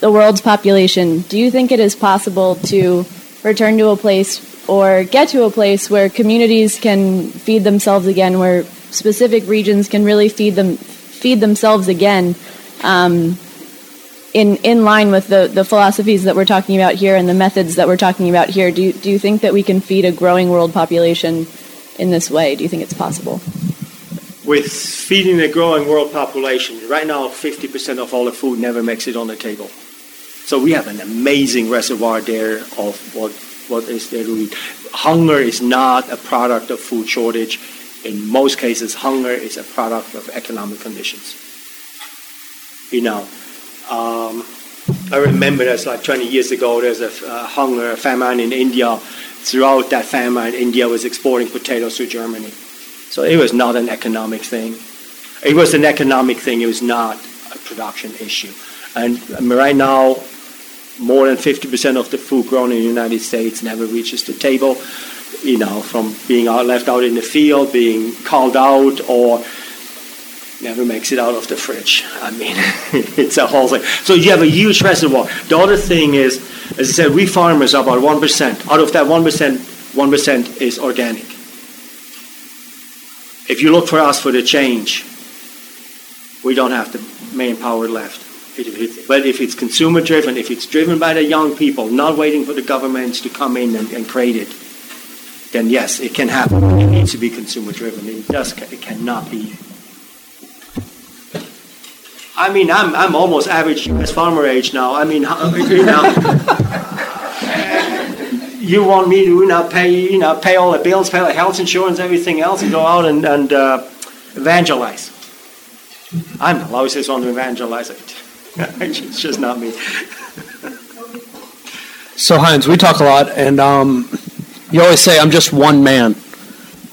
the world's population, do you think it is possible to return to a place or get to a place where communities can feed themselves again, where specific regions can really feed them feed themselves again, um, in in line with the, the philosophies that we're talking about here and the methods that we're talking about here? Do you, do you think that we can feed a growing world population in this way? Do you think it's possible? With feeding the growing world population, right now 50% of all the food never makes it on the table. So we have an amazing reservoir there of what, what is there to eat. Hunger is not a product of food shortage. In most cases, hunger is a product of economic conditions. You know, um, I remember that's like 20 years ago, there's a uh, hunger, a famine in India throughout that famine, India was exporting potatoes to Germany. So it was not an economic thing. It was an economic thing, it was not a production issue. And right now, more than 50% of the food grown in the United States never reaches the table, you know, from being out, left out in the field, being called out, or never makes it out of the fridge. I mean, it's a whole thing. So you have a huge reservoir. The other thing is, as I said, we farmers are about 1%. Out of that 1%, 1% is organic. If you look for us for the change, we don't have the manpower left. But if it's consumer driven, if it's driven by the young people, not waiting for the governments to come in and, and create it, then yes, it can happen. It needs to be consumer driven. It does. It cannot be I mean, I'm, I'm almost average U.S. farmer age now. I mean, you know, you want me to you know, pay, you know, pay all the bills, pay the health insurance, everything else, and go out and, and uh, evangelize. I'm the lowest one to evangelize it. it's just not me. so, Heinz, we talk a lot, and um, you always say, I'm just one man.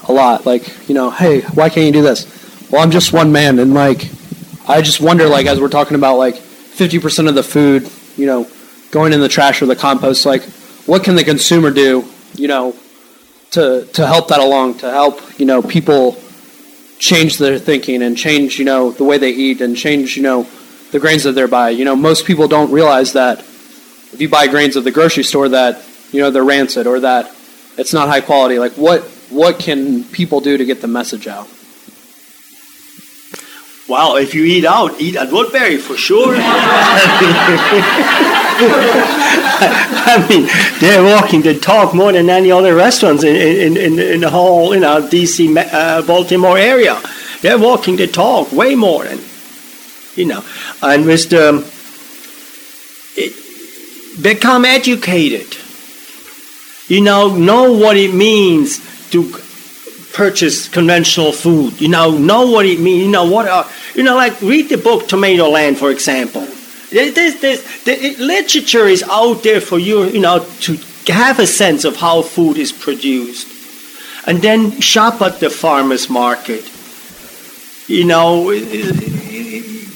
A lot. Like, you know, hey, why can't you do this? Well, I'm just one man, and like, I just wonder, like, as we're talking about, like, 50% of the food, you know, going in the trash or the compost, like, what can the consumer do, you know, to, to help that along, to help, you know, people change their thinking and change, you know, the way they eat and change, you know, the grains that they're buying. You know, most people don't realize that if you buy grains at the grocery store that, you know, they're rancid or that it's not high quality. Like, what, what can people do to get the message out? Well, if you eat out, eat at Woodbury for sure. I mean, they're walking the talk more than any other restaurants in, in, in, in the whole, you know, D.C., uh, Baltimore area. They're walking the talk way more than, you know. And with the, it, become educated. You know, know what it means to purchase conventional food. You know, know what it means. You know what are, you know, like read the book Tomatoland, for example. There's, there's, the literature is out there for you, you know, to have a sense of how food is produced. And then shop at the farmer's market. You know,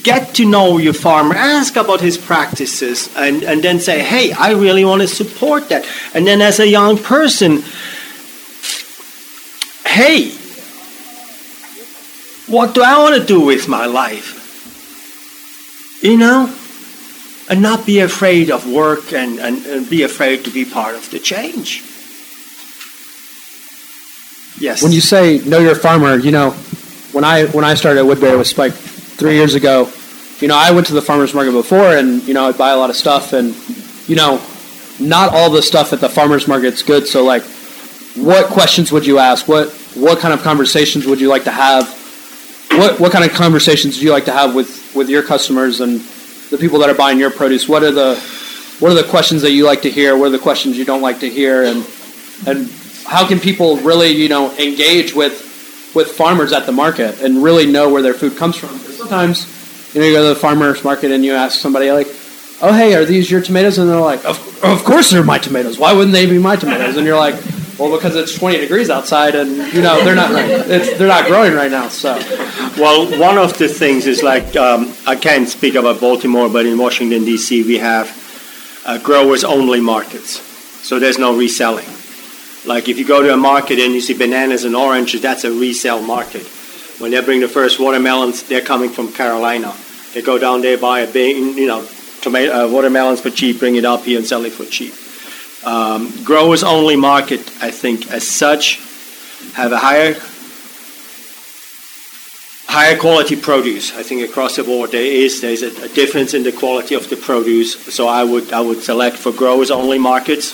get to know your farmer, ask about his practices, and, and then say, hey, I really want to support that. And then as a young person, hey, what do I want to do with my life? You know? And not be afraid of work and, and, and be afraid to be part of the change. Yes. When you say know your farmer, you know, when I when I started at Woodbury, with Spike three years ago. You know, I went to the farmers market before, and you know, I'd buy a lot of stuff, and you know, not all the stuff at the farmers market's good. So, like, what questions would you ask? What what kind of conversations would you like to have? What what kind of conversations do you like to have with with your customers and the people that are buying your produce? What are the what are the questions that you like to hear? What are the questions you don't like to hear? And and how can people really you know engage with with farmers at the market and really know where their food comes from? Because Sometimes you know you go to the farmers market and you ask somebody like, "Oh hey, are these your tomatoes?" And they're like, "Of, of course they're my tomatoes. Why wouldn't they be my tomatoes?" And you're like. Well, because it's 20 degrees outside, and you know they're not they're not growing right now. So, well, one of the things is like um, I can't speak about Baltimore, but in Washington D.C. we have uh, growers only markets, so there's no reselling. Like if you go to a market and you see bananas and oranges, that's a resale market. When they bring the first watermelons, they're coming from Carolina. They go down there, buy a big, you know, tomato, uh, watermelons for cheap, bring it up here and sell it for cheap. Um, growers only market, I think, as such, have a higher higher quality produce. I think across the board there is there's a, a, difference in the quality of the produce. So I would I would select for growers only markets,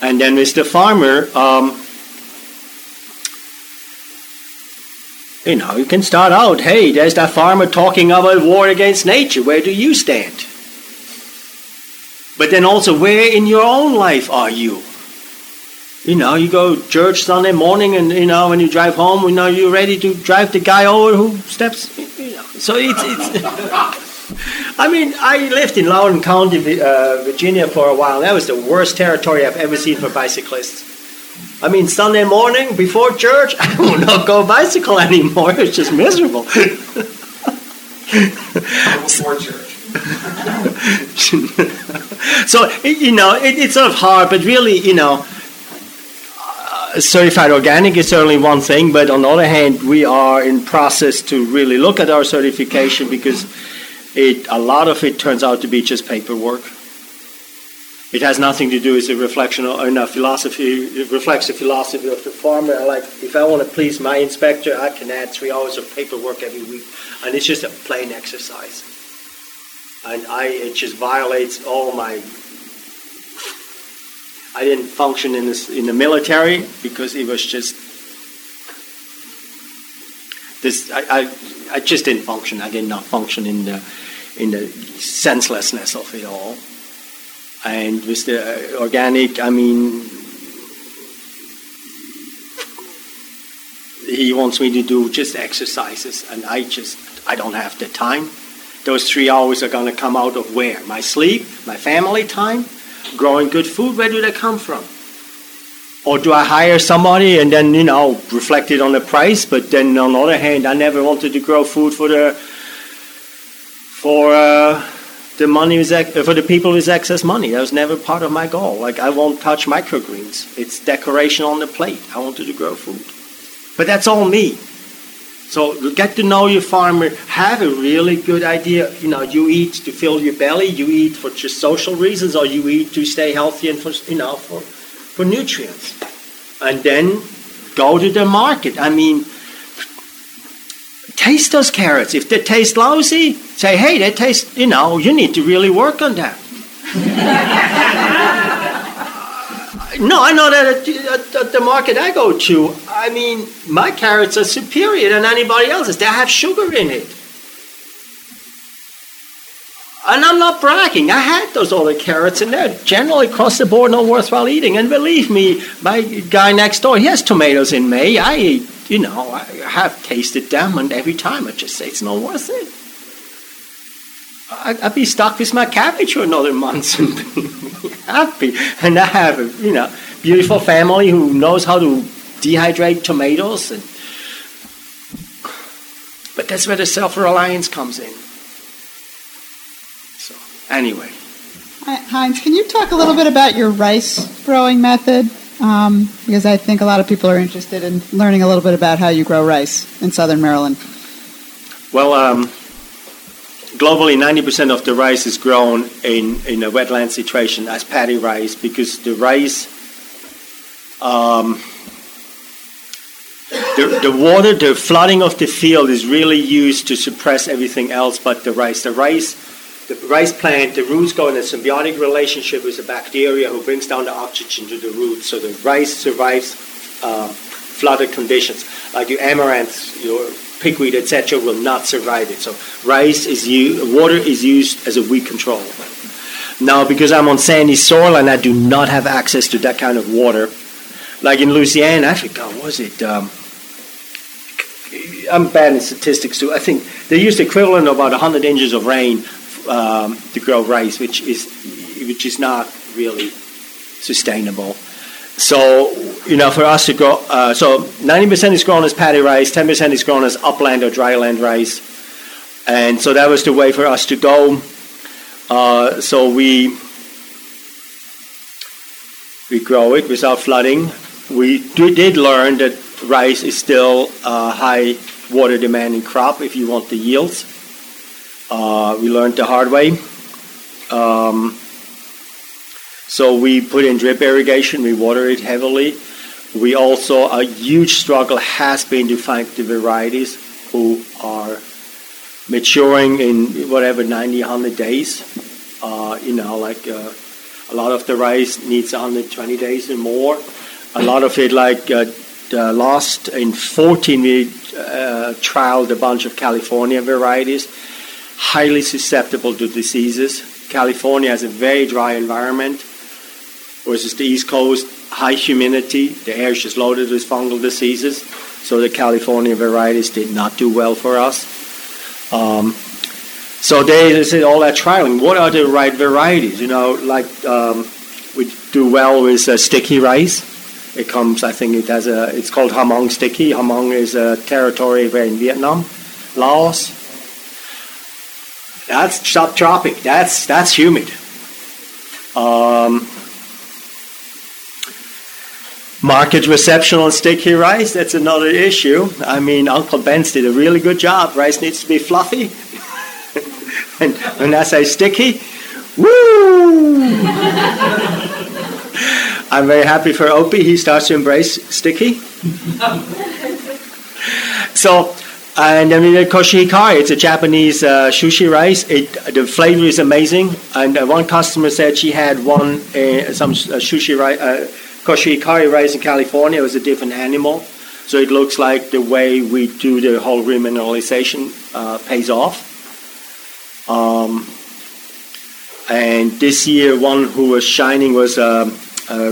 and then with the farmer. Um, you know, you can start out, hey, there's that farmer talking about war against nature. Where do you stand? But then also, where in your own life are you? You know, you go church Sunday morning, and you know when you drive home, you know you're ready to drive the guy over who steps. You know, so it's it's. I mean, I lived in Loudoun County, uh, Virginia, for a while. That was the worst territory I've ever seen for bicyclists. I mean, Sunday morning before church, I will not go bicycle anymore. It's just miserable. before church. so you know it, it's sort of hard, but really, you know, uh, certified organic is certainly one thing. But on the other hand, we are in process to really look at our certification because it a lot of it turns out to be just paperwork. It has nothing to do with a reflection or a philosophy. It reflects the philosophy of the farmer. Like, if I want to please my inspector, I can add three hours of paperwork every week, and it's just a plain exercise and I it just violates all my. I didn't function in this in the military because it was just this. I, I, I just didn't function. I did not function in the in the senselessness of it all. And with the uh, organic, I mean, he wants me to do just exercises, and I just I don't have the time those three hours are going to come out of where? My sleep, my family time, growing good food. Where do they come from? Or do I hire somebody and then you know reflect it on the price? But then on the other hand, I never wanted to grow food for the for uh, the money with, for the people with excess money. That was never part of my goal. Like I won't touch microgreens. It's decoration on the plate. I wanted to grow food, but that's all me. So get to know your farmer. Have a really good idea. You know, you eat to fill your belly. You eat for just social reasons, or you eat to stay healthy and for you know for for nutrients. And then go to the market. I mean, taste those carrots. If they taste lousy, say, hey, they taste, you know, you need to really work on that. no, I know that at, at, the market I go to, I mean, my carrots are superior than anybody else's. They have sugar in it. And I'm not bragging. I had those other carrots, and they're generally across the board not worthwhile eating. And believe me, my guy next door, he has tomatoes in May. I you know, I have tasted them, and every time I just say it's not worth it. I, would be stuck with my cabbage for another month and be happy. And I have a, you know, beautiful family who knows how to dehydrate tomatoes. And, but that's where the self-reliance comes in. So anyway. Heinz, can you talk a little bit about your rice growing method? Um, because I think a lot of people are interested in learning a little bit about how you grow rice in southern Maryland. Well, um, globally, 90% of the rice is grown in, in a wetland situation as paddy rice because the rice, um, the, the water, the flooding of the field is really used to suppress everything else but the rice. The rice the rice plant, the roots go in a symbiotic relationship with the bacteria who brings down the oxygen to the roots. So the rice survives uh, flooded conditions. Like your amaranth, your pigweed, etc., will not survive it. So rice is used, water is used as a weed control. Now, because I'm on sandy soil and I do not have access to that kind of water, like in Louisiana, I forgot, was it? Um, I'm bad in statistics too. I think they used the equivalent of about 100 inches of rain um, to grow rice, which is which is not really sustainable. So you know, for us to grow, uh, so 90% is grown as paddy rice, 10% is grown as upland or dryland rice, and so that was the way for us to go. Uh, so we we grow it without flooding. We did learn that rice is still a high water demanding crop if you want the yields. Uh, we learned the hard way. Um, so we put in drip irrigation, we water it heavily. We also, a huge struggle has been to find the varieties who are maturing in whatever 90, 100 days. Uh, you know, like uh, a lot of the rice needs 120 days and more. A lot of it, like uh, last in 14, we uh, trialed a bunch of California varieties highly susceptible to diseases. California has a very dry environment, versus the East Coast, high humidity. The air is just loaded with fungal diseases. So the California varieties did not do well for us. Um, so they, they said all that trialing. What are the right varieties? You know, like um, we do well with uh, sticky rice. It comes, I think it has a. It's called Hmong sticky. Hmong is a territory where in Vietnam, Laos, that's subtropic. That's that's humid. Um, market reception on sticky rice. That's another issue. I mean, Uncle Ben's did a really good job. Rice needs to be fluffy, and when I say sticky, woo! I'm very happy for Opie. He starts to embrace sticky. so and I mean, koshihikari, it's a Japanese uh, sushi rice. It, the flavor is amazing. And uh, one customer said she had one, uh, some uh, sushi rice, uh, koshihikari rice in California. Was a different animal. So it looks like the way we do the whole remineralization uh, pays off. Um, and this year, one who was shining was um,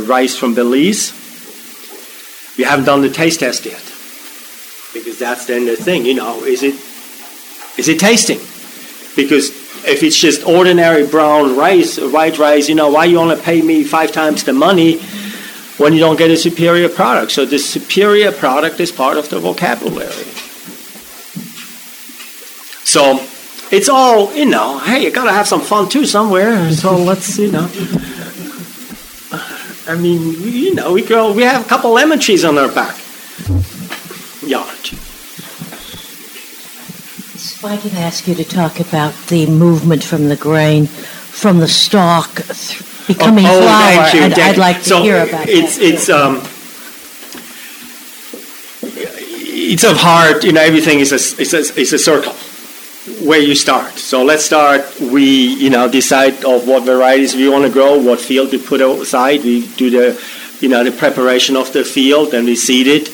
rice from Belize. We haven't done the taste test yet because that's then the thing, you know, is it is it tasting? Because if it's just ordinary brown rice, white rice, you know, why you only pay me five times the money when you don't get a superior product? So the superior product is part of the vocabulary. So it's all, you know, hey, you gotta have some fun too somewhere. So let's, you know. I mean, you know, we grow, we have a couple lemon trees on our back yard. If I can ask you to talk about the movement from the grain, from the stalk becoming oh, oh, flour, thank you, I'd, I'd like to so hear about it's, that. It's um, it's of hard, you know, everything is a, is a, is a circle where you start. So let's start. We, you know, decide of what varieties we want to grow, what field to put outside. We do the, you know, the preparation of the field, and we seed it.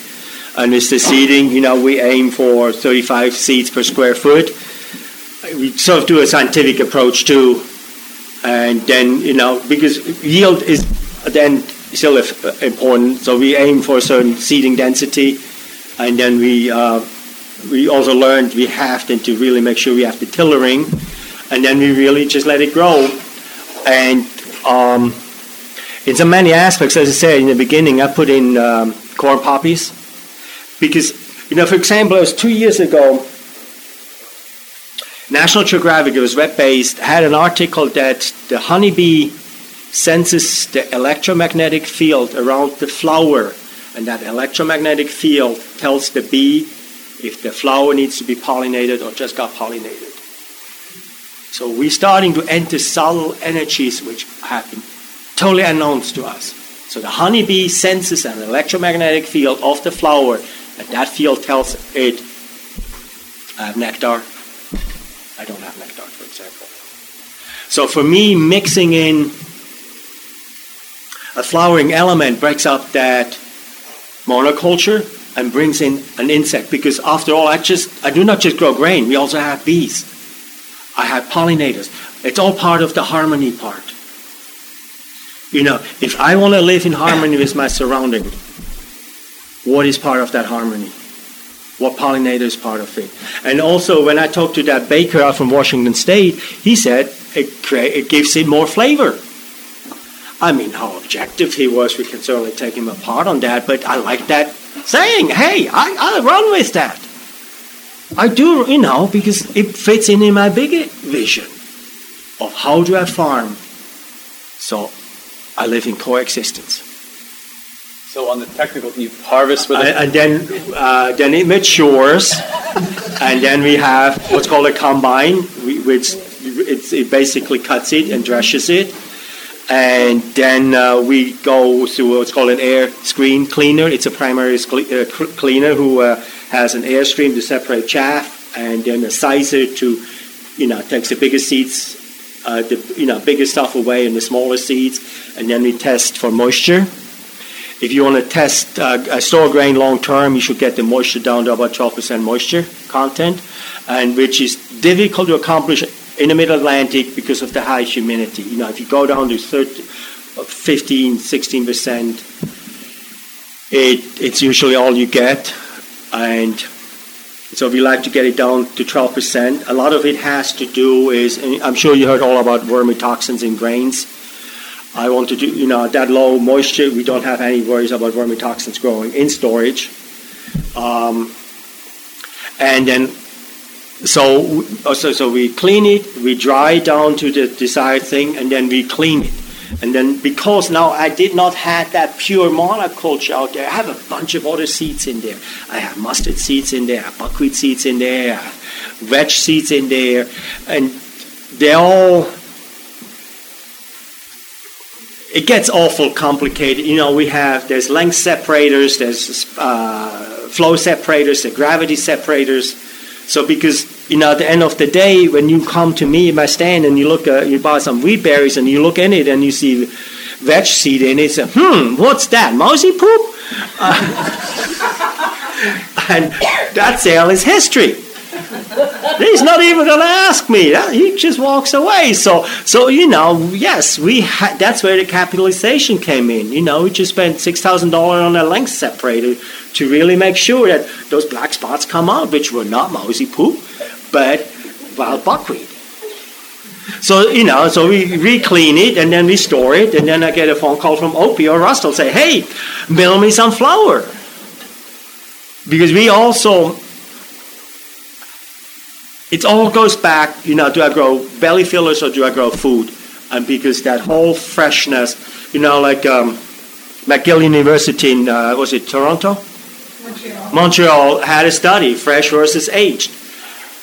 And with the seeding, you know, we aim for 35 seeds per square foot. We sort of do a scientific approach too, and then you know, because yield is then still important. So we aim for a certain seeding density, and then we. Uh, we also learned we have then to really make sure we have the tillering, and then we really just let it grow. And um, in so many aspects, as I said in the beginning, I put in um, corn poppies because, you know, for example, it was two years ago. National Geographic, it was web based, had an article that the honeybee senses the electromagnetic field around the flower, and that electromagnetic field tells the bee if the flower needs to be pollinated or just got pollinated. So we're starting to enter subtle energies which have been totally unknown to us. So the honeybee senses an electromagnetic field of the flower, and that field tells it, have nectar. I don't have nectar, for example. So for me, mixing in a flowering element breaks up that monoculture and brings in an insect because after all I just I do not just grow grain we also have bees. I have pollinators. It's all part of the harmony part. You know if I want to live in harmony with my surrounding what is part of that harmony what pollinator is part of it and also when I talked to that baker out from Washington State he said it, crea- it gives it more flavor I mean, how objective he was, we can certainly take him apart on that, but I like that saying, hey, I, I run with that. I do, you know, because it fits in in my bigger vision of how do I farm. So I live in coexistence. So on the technical, you harvest with, and, and then uh, then it matures, and then we have what's called a combine, which it basically cuts it and threshes it and then uh, we go through what's called an air screen cleaner. It's a primary uh, cleaner who uh, has an air stream to separate chaff, and then a sizer to, you know, takes the bigger seeds, uh, the you know bigger stuff away and the smaller seeds, and then we test for moisture. If you want to test uh, a store grain long term, you should get the moisture down to about 12% moisture content, and which is difficult to accomplish in the Middle Atlantic because of the high humidity. You know, if you go down to 30, 15, 16 percent, it, it's usually all you get, and so we like to get it down to 12 percent. A lot of it has to do is, I'm sure you heard all about vomitoxins in grains. I want to do, you know, that low moisture, we don't have any worries about vomitoxins growing in storage. Um, and then so, so, so we clean it, we dry it down to the desired thing, and then we clean it. And then because now I did not have that pure monoculture out there, I have a bunch of other seeds in there. I have mustard seeds in there, buckwheat seeds in there, veg seeds in there, and they're all. It gets awful complicated. You know, we have there's length separators, there's uh, flow separators, there's gravity separators so because you know at the end of the day, when you come to me in my stand and you look, uh, you buy some wheat berries and you look in it and you see veg seed in it, say, hmm, what's that? Mousy poop? Uh, and that sale is history. He's not even going to ask me. He just walks away. So, so you know, yes, we ha- that's where the capitalization came in. You know, we just spent six thousand dollars on a length separator to really make sure that those black spots come out, which were not mousy poop, but wild buckwheat. So, you know, so we re-clean it and then we store it, and then I get a phone call from Opie or Russell say, hey, mail me some flour. Because we also it all goes back, you know, do I grow belly fillers or do I grow food? And because that whole freshness, you know, like um, McGill University in, uh, was it Toronto? Montreal. Montreal had a study, fresh versus aged.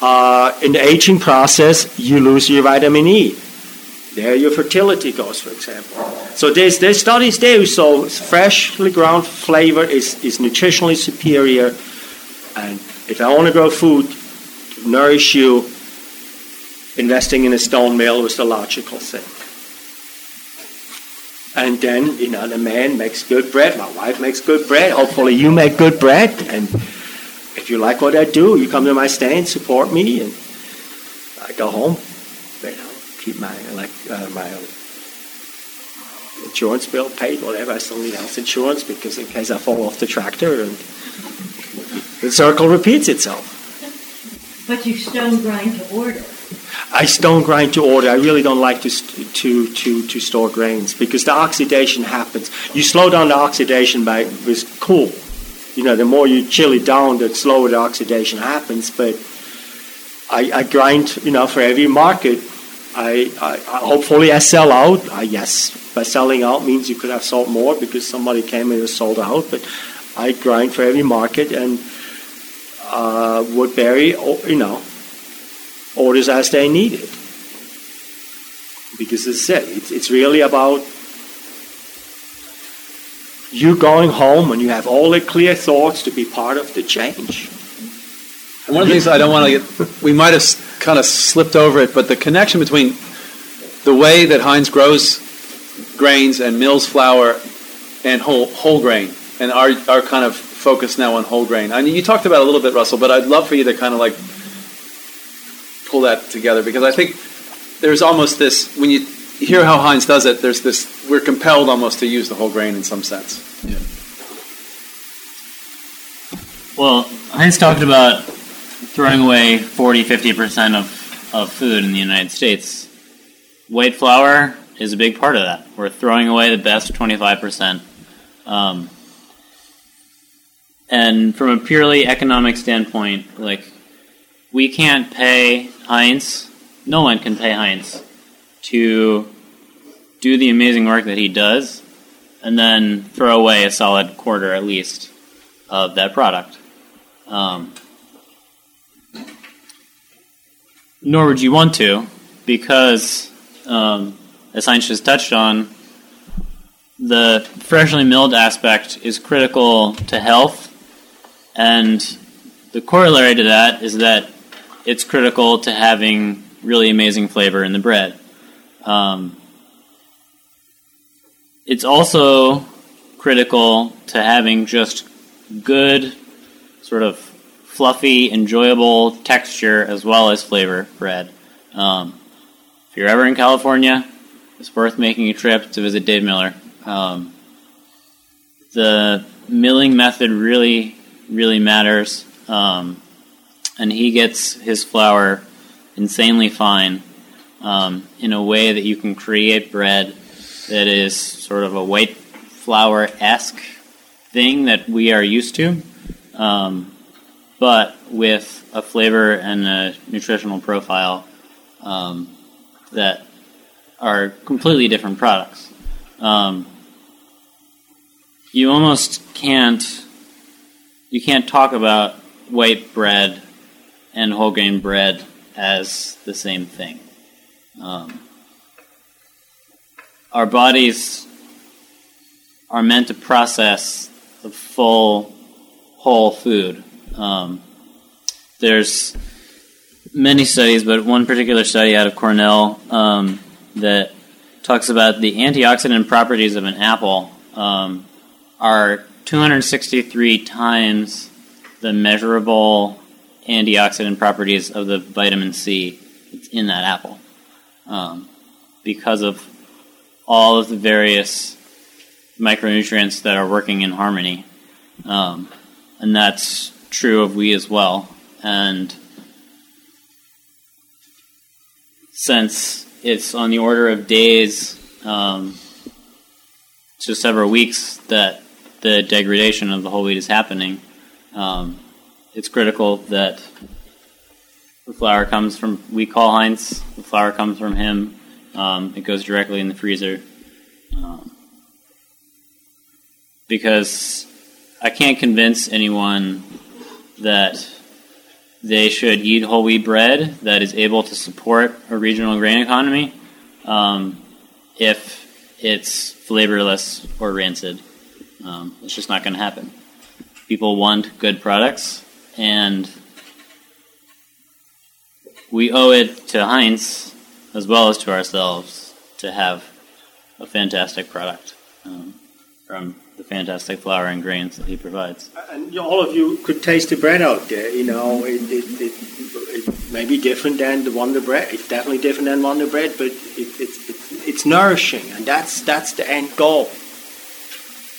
Uh, in the aging process, you lose your vitamin E. There your fertility goes, for example. So there's, there's studies there. So freshly ground flavor is, is nutritionally superior And if I want to grow food, nourish you, investing in a stone mill was the logical thing. And then, you know, the man makes good bread. My wife makes good bread. Hopefully, you make good bread. And if you like what I do, you come to my stand, support me, and I go home. You know, keep my like uh, my insurance bill paid, whatever. I still need health insurance because in case I fall off the tractor, and the circle repeats itself. But you stone grind to order. I stone grind to order. I really don't like to st- to to to store grains because the oxidation happens. You slow down the oxidation by with cool. You know, the more you chill it down, the slower the oxidation happens. But I, I grind, you know, for every market. I, I, I hopefully I sell out. I, yes, by selling out means you could have sold more because somebody came and sold out. But I grind for every market and uh, Woodbury, you know, orders as they need it. Because as I said, it's, it's really about you going home and you have all the clear thoughts to be part of the change. One of the things I don't want to get, we might have kind of slipped over it, but the connection between the way that Heinz grows grains and mills flour and whole, whole grain, and our, our kind of focus now on whole grain. I mean, you talked about a little bit, Russell, but I'd love for you to kind of like pull that together because I think there's almost this, when you hear how Heinz does it, there's this, we're compelled almost to use the whole grain in some sense. Yeah. Well, Heinz talked about throwing away 40, 50% of, of food in the United States. White flour is a big part of that. We're throwing away the best 25%. Um, and from a purely economic standpoint, like, we can't pay Heinz, no one can pay Heinz to do the amazing work that he does and then throw away a solid quarter at least of that product. Um, nor would you want to, because, um, as Heinz just touched on, the freshly milled aspect is critical to health, and the corollary to that is that it's critical to having really amazing flavor in the bread. Um, it's also critical to having just good, sort of fluffy, enjoyable texture as well as flavor bread. Um, if you're ever in California, it's worth making a trip to visit Dave Miller. Um, the milling method really, really matters, um, and he gets his flour insanely fine um, in a way that you can create bread that is sort of a white flour esque thing that we are used to, um, but with a flavor and a nutritional profile um, that are completely different products. Um, you almost can't you can't talk about white bread and whole grain bread as the same thing. Um, our bodies are meant to process the full whole food. Um, there's many studies, but one particular study out of Cornell um, that talks about the antioxidant properties of an apple um, are 263 times the measurable antioxidant properties of the vitamin C that's in that apple um, because of all of the various micronutrients that are working in harmony. Um, and that's true of we as well. And since it's on the order of days um, to several weeks that the degradation of the whole wheat is happening, um, it's critical that the flour comes from, we call Heinz, the flour comes from him. Um, it goes directly in the freezer. Um, because I can't convince anyone that they should eat whole wheat bread that is able to support a regional grain economy um, if it's flavorless or rancid. Um, it's just not going to happen. People want good products, and we owe it to Heinz as well as to ourselves to have a fantastic product um, from the fantastic flour and grains that he provides. And all of you could taste the bread out there. You know, it, it, it, it may be different than the Wonder Bread. It's definitely different than Wonder Bread, but it, it's, it's it's nourishing, and that's that's the end goal.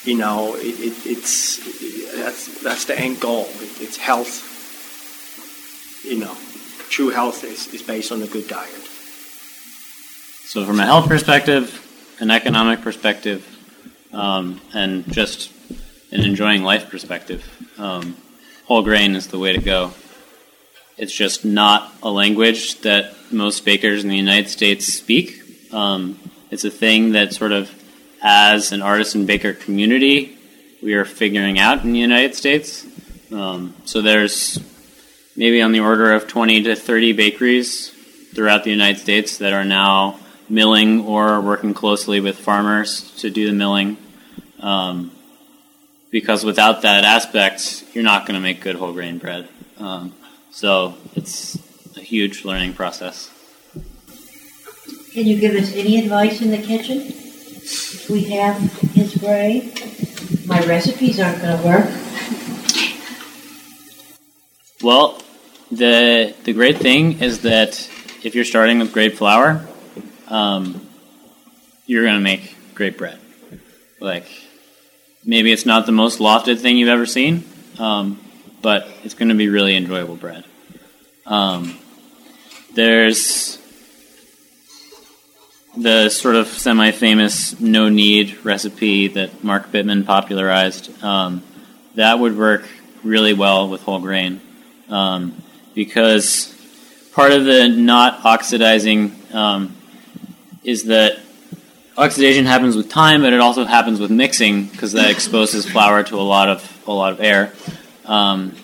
You know, it, it, it's that's that's the end goal. It, it's health. You know, true health is, is based on a good diet. So, from a health perspective, an economic perspective, um, and just an enjoying life perspective, um, whole grain is the way to go. It's just not a language that most bakers in the United States speak. Um, it's a thing that sort of, as an artisan baker community, we are figuring out in the United States. Um, so there's maybe on the order of 20 to 30 bakeries throughout the United States that are now milling or working closely with farmers to do the milling. Um, because without that aspect, you're not going to make good whole grain bread. Um, so it's a huge learning process. Can you give us any advice in the kitchen? We have his brain, my recipes aren't going to work. Well, the the great thing is that if you're starting with great flour, um, you're gonna make great bread. Like maybe it's not the most lofted thing you've ever seen, um, but it's gonna be really enjoyable bread. Um, there's the sort of semi-famous no knead recipe that Mark Bittman popularized. Um, that would work really well with whole grain um, because part of the not oxidizing um, is that oxidation happens with time, but it also happens with mixing because that exposes flour to a lot of a lot of air, um,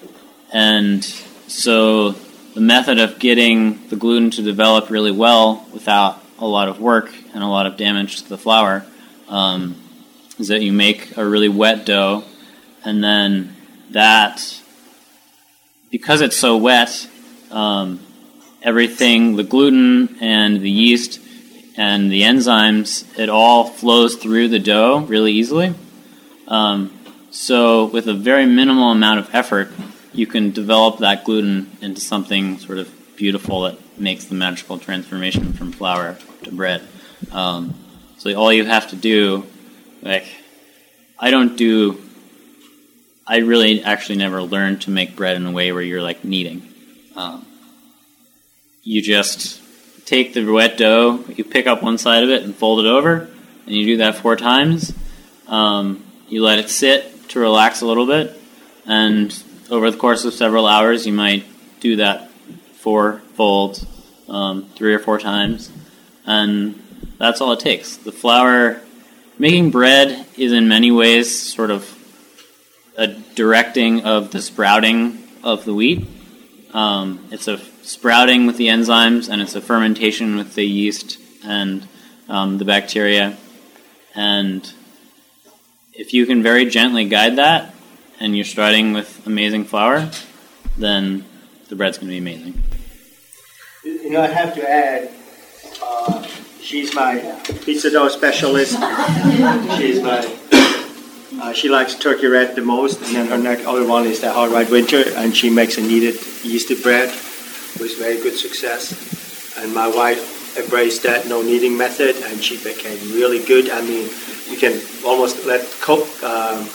and so the method of getting the gluten to develop really well without a lot of work and a lot of damage to the flour um, is that you make a really wet dough, and then that because it's so wet, um, everything, the gluten and the yeast and the enzymes, it all flows through the dough really easily. Um, so, with a very minimal amount of effort, you can develop that gluten into something sort of beautiful that makes the magical transformation from flour to bread. Um, so, all you have to do, like, I don't do I really actually never learned to make bread in a way where you're like kneading. Um, you just take the wet dough, you pick up one side of it and fold it over, and you do that four times. Um, you let it sit to relax a little bit, and over the course of several hours, you might do that four folds um, three or four times, and that's all it takes. The flour, making bread is in many ways sort of a directing of the sprouting of the wheat. Um, it's a sprouting with the enzymes, and it's a fermentation with the yeast and um, the bacteria. And if you can very gently guide that, and you're starting with amazing flour, then the bread's going to be amazing. You know, I have to add, uh, she's my pizza dough specialist. she's my uh, she likes turkey red the most, and then her next other one is the hard white winter, and she makes a kneaded yeasted bread with very good success. And my wife embraced that no kneading method, and she became really good. I mean, you can almost let cook. Um,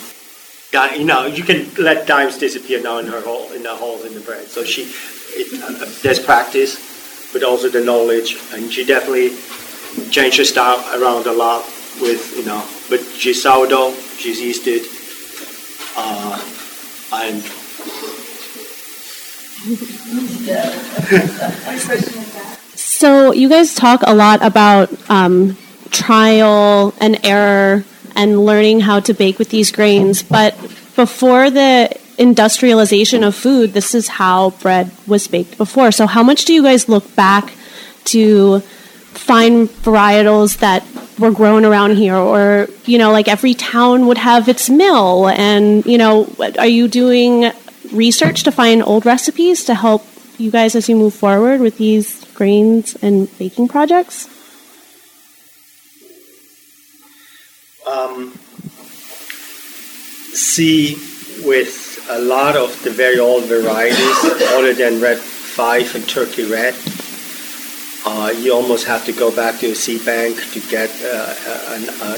you know, you can let dimes disappear now in her hole in the holes in the bread. So she, it, uh, there's practice, but also the knowledge, and she definitely changed her style around a lot with you know. But she's sourdough she's yeasted, uh, and So you guys talk a lot about um, trial and error and learning how to bake with these grains, but before the industrialization of food, this is how bread was baked before. So how much do you guys look back to find varietals that were grown around here or you know like every town would have its mill and you know are you doing research to find old recipes to help you guys as you move forward with these grains and baking projects? Um, see, with a lot of the very old varieties, other than Red Fife and turkey red, uh, you almost have to go back to a seed bank to get uh,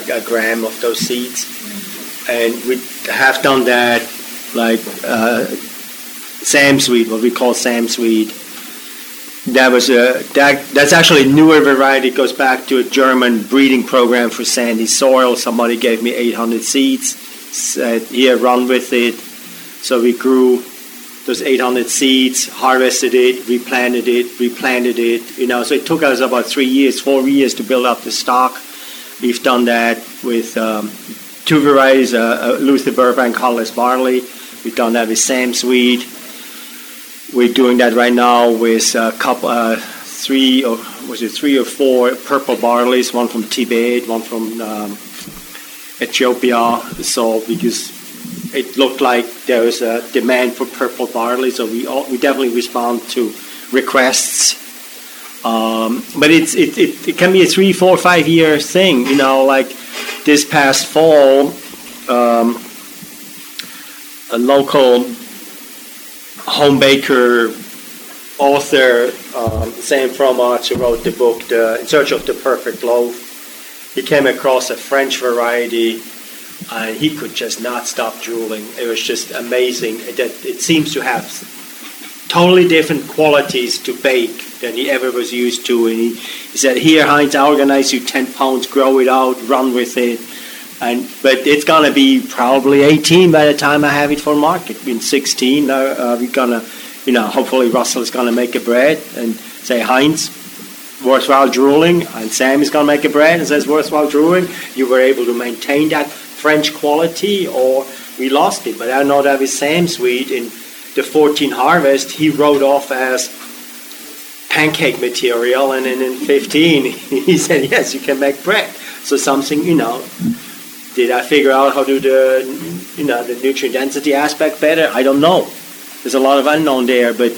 a, a, a, gram of those seeds. And we have done that like uh, Sam's wheat, what we call Sam's wheat. That was a that, that's actually a newer variety. It goes back to a German breeding program for sandy soil. Somebody gave me 800 seeds, said, "Here, run with it." So we grew those 800 seeds, harvested it, replanted it, replanted it. You know, so it took us about three years, four years to build up the stock. We've done that with um, two varieties, uh, uh, Luther Burbank hulless barley. We've done that with Sam's wheat. We're doing that right now with a couple, uh, three or was it three or four purple barleys, one from Tibet, one from um, Ethiopia. So because it looked like there was a demand for purple barley, so we all, we definitely respond to requests. Um, but it's it, it, it, can be a three, four, five year thing. You know, like this past fall, um, a local home baker, author, um, Sam Fromartz, who wrote the book the, In Search of the Perfect Loaf, he came across a French variety and he could just not stop drooling. It was just amazing that it seems to have totally different qualities to bake than he ever was used to. And he, he said, "Here, Heinz, I organize you ten pounds, grow it out, run with it." And but it's gonna be probably 18 by the time I have it for market. In 16, uh, uh, we're gonna, you know, hopefully Russell is gonna make a bread and say Heinz, worthwhile drooling, and Sam is gonna make a bread and says worthwhile drooling. You were able to maintain that French quality, or we lost it. But I know that with Sam's wheat in the 14 harvest, he wrote off as pancake material, and then in 15, he said, yes, you can make bread. So something, you know, did I figure out how to do the, you know, the nutrient density aspect better? I don't know. There's a lot of unknown there, but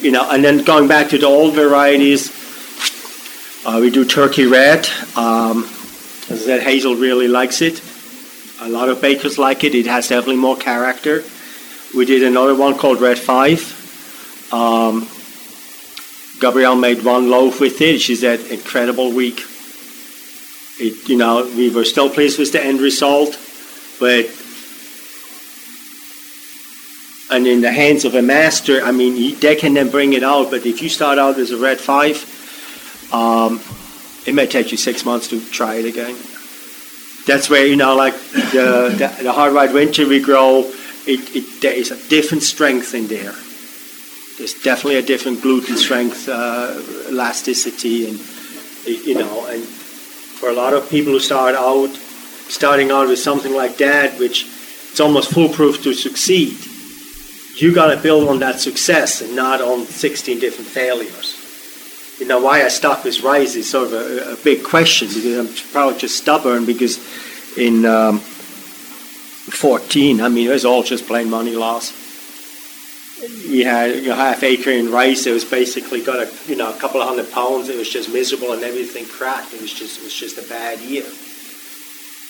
you know, and then going back to the old varieties, uh, we do turkey red. Um, as I said, Hazel really likes it. A lot of bakers like it. It has definitely more character. We did another one called Red Fife. Um, Gabrielle made one loaf with it. She said, incredible week it, you know, we were still pleased with the end result, but and in the hands of a master, I mean, they can then bring it out. But if you start out as a Red Fife, um, it may take you six months to try it again. That's where you know, like the the, the hard white winter we grow, it, it, there is a different strength in there. There's definitely a different gluten strength, uh, elasticity, and you know, and for a lot of people who start out, starting out with something like that, which it's almost foolproof to succeed. You got to build on that success and not on 16 different failures. You know, why I stuck with rice is sort of a, a big question because I'm probably just stubborn because in um, 14, I mean, it was all just plain money loss we had you know, half acre in rice. It was basically got a you know a couple of hundred pounds. It was just miserable and everything cracked. It was just it was just a bad year.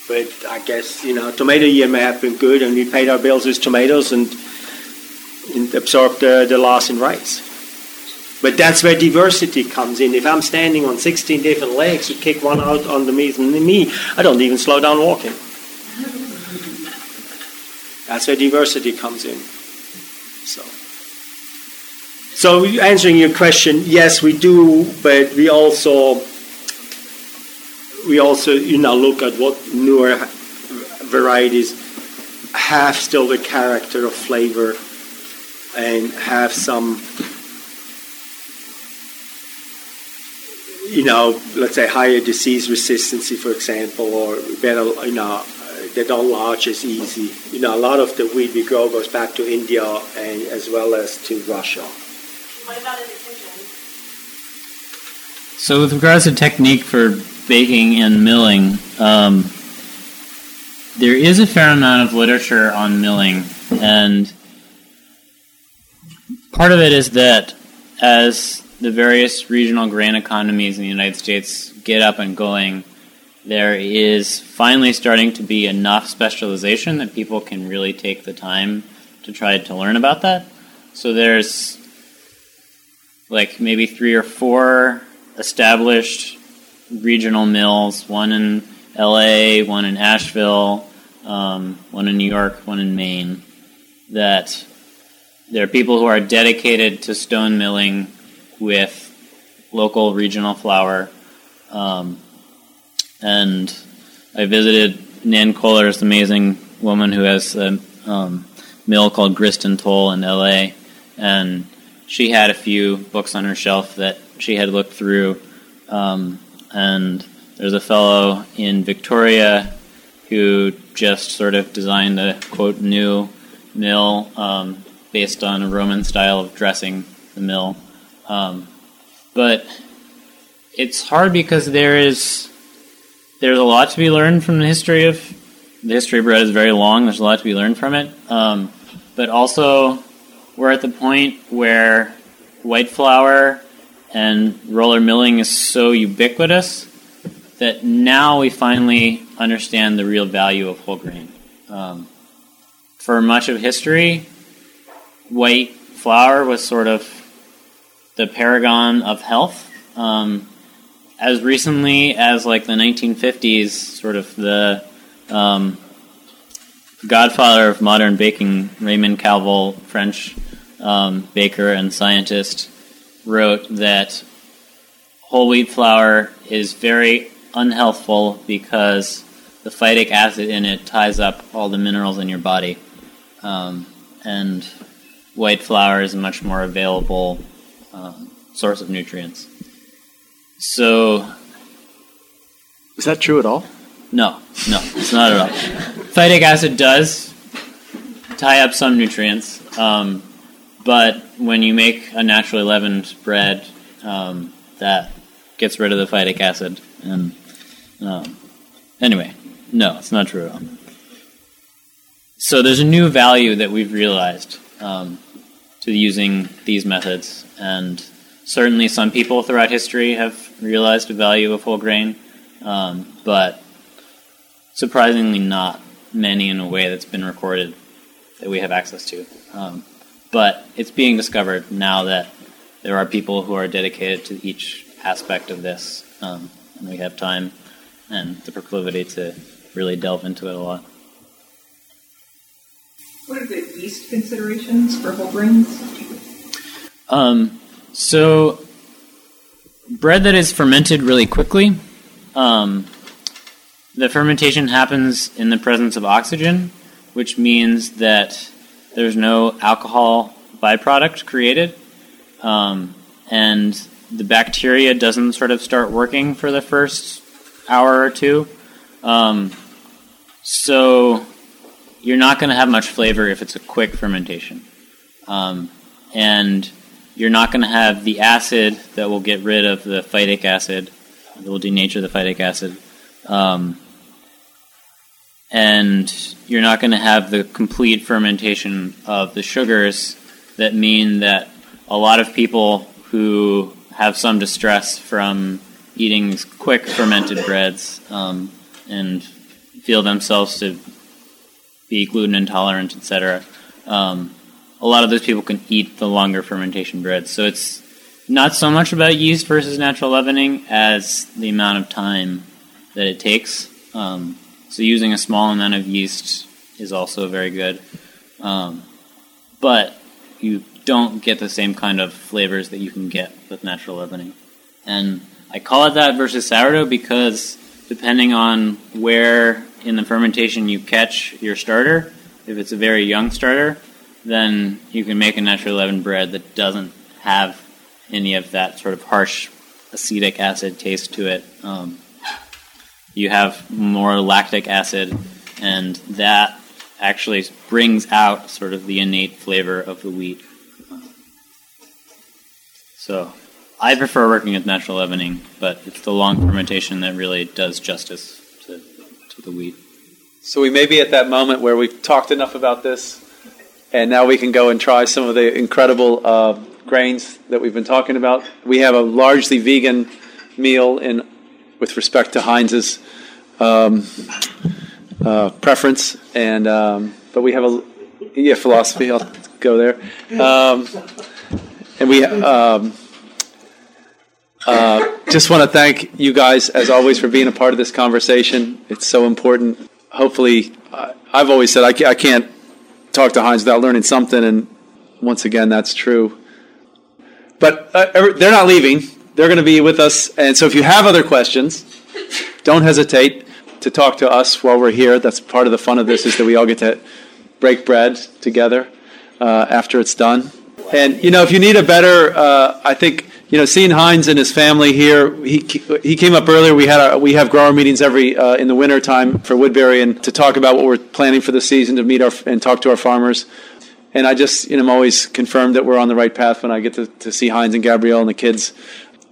But I guess you know tomato year may have been good, and we paid our bills with tomatoes and, and absorbed the, the loss in rice. But that's where diversity comes in. If I'm standing on 16 different legs, you kick one out on the me, I don't even slow down walking. That's where diversity comes in. So. So answering your question, yes, we do, but we also we also you know look at what newer varieties have still the character of flavor and have some you know let's say higher disease resistance for example or better you know they don't lodge as easy you know a lot of the wheat we grow goes back to india and as well as to russia what about in the kitchen? So, with regards to technique for baking and milling, um, there is a fair amount of literature on milling, and Part of it is that as the various regional grain economies in the United States get up and going, there is finally starting to be enough specialization that people can really take the time to try to learn about that. So there's like maybe three or four established regional mills, one in LA, one in Asheville, um, one in New York, one in Maine, that there are people who are dedicated to stone milling with local regional flour. Um, and I visited Nan Kohler's amazing woman who has a um, mill called Grist and Toll in LA, and she had a few books on her shelf that she had looked through. Um, and there's a fellow in Victoria who just sort of designed a quote new mill um, based on a Roman style of dressing the mill. Um, but it's hard because there is there's a lot to be learned from the history of the history of bread is very long. There's a lot to be learned from it, um, but also we're at the point where white flour and roller milling is so ubiquitous that now we finally understand the real value of whole grain. Um, for much of history, white flour was sort of the paragon of health. Um, as recently as like the 1950s, sort of the um, godfather of modern baking, Raymond Calvel, French um, baker and scientist, wrote that whole wheat flour is very unhealthful because the phytic acid in it ties up all the minerals in your body. Um, and white flour is much more available um, source of nutrients. So. Is that true at all? No, no, it's not at all. Phytic acid does tie up some nutrients, um, but when you make a naturally leavened bread, um, that gets rid of the phytic acid. And um, anyway, no, it's not true at all. So there's a new value that we've realized um, to using these methods, and certainly some people throughout history have realized the value of whole grain, um, but surprisingly not many in a way that's been recorded that we have access to. Um, but it's being discovered now that there are people who are dedicated to each aspect of this, um, and we have time and the proclivity to really delve into it a lot. What are the yeast considerations for whole grains? Um, so, bread that is fermented really quickly, um, the fermentation happens in the presence of oxygen, which means that there's no alcohol byproduct created, um, and the bacteria doesn't sort of start working for the first hour or two. Um, so you're not going to have much flavor if it's a quick fermentation. Um, and you're not going to have the acid that will get rid of the phytic acid, that will denature the phytic acid. Um, and you're not going to have the complete fermentation of the sugars that mean that a lot of people who have some distress from eating quick fermented breads um, and feel themselves to be gluten intolerant, etc. Um, a lot of those people can eat the longer fermentation breads. So it's not so much about yeast versus natural leavening as the amount of time that it takes. Um, so using a small amount of yeast is also very good. Um, but you don't get the same kind of flavors that you can get with natural leavening. And I call it that versus sourdough because depending on where in the fermentation you catch your starter, if it's a very young starter, then you can make a natural leavened bread that doesn't have any of that sort of harsh acetic acid taste to it. Um, you have more lactic acid, and that actually brings out sort of the innate flavor of the wheat. So I prefer working with natural leavening, but it's the long fermentation that really does justice the wheat. So we may be at that moment where we've talked enough about this and now we can go and try some of the incredible uh, grains that we've been talking about. We have a largely vegan meal in with respect to Heinz's um, uh, preference, and um, but we have a yeah philosophy. I'll go there, um, and we. Uh, just want to thank you guys, as always, for being a part of this conversation. It's so important. Hopefully, I've always said I can't talk to Heinz without learning something, and once again, that's true. But uh, they're not leaving. They're going to be with us. And so if you have other questions, don't hesitate to talk to us while we're here. That's part of the fun of this is that we all get to break bread together uh, after it's done. And, you know, if you need a better, uh, I think, you know, seeing Heinz and his family here, he, he came up earlier. We had we have grower meetings every uh, in the winter time for Woodbury and to talk about what we're planning for the season to meet our and talk to our farmers. And I just, you know, I'm always confirmed that we're on the right path when I get to, to see Heinz and Gabrielle and the kids.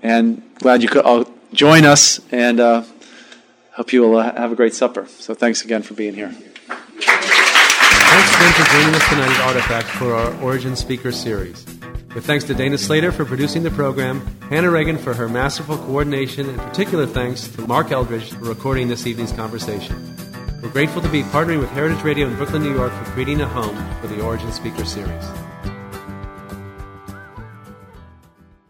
And glad you could all join us and uh, hope you will uh, have a great supper. So thanks again for being here. Thanks again for joining us tonight at Artifact for our Origin Speaker Series. With thanks to Dana Slater for producing the program, Hannah Reagan for her masterful coordination, and particular thanks to Mark Eldridge for recording this evening's conversation. We're grateful to be partnering with Heritage Radio in Brooklyn, New York for creating a home for the Origin Speaker Series.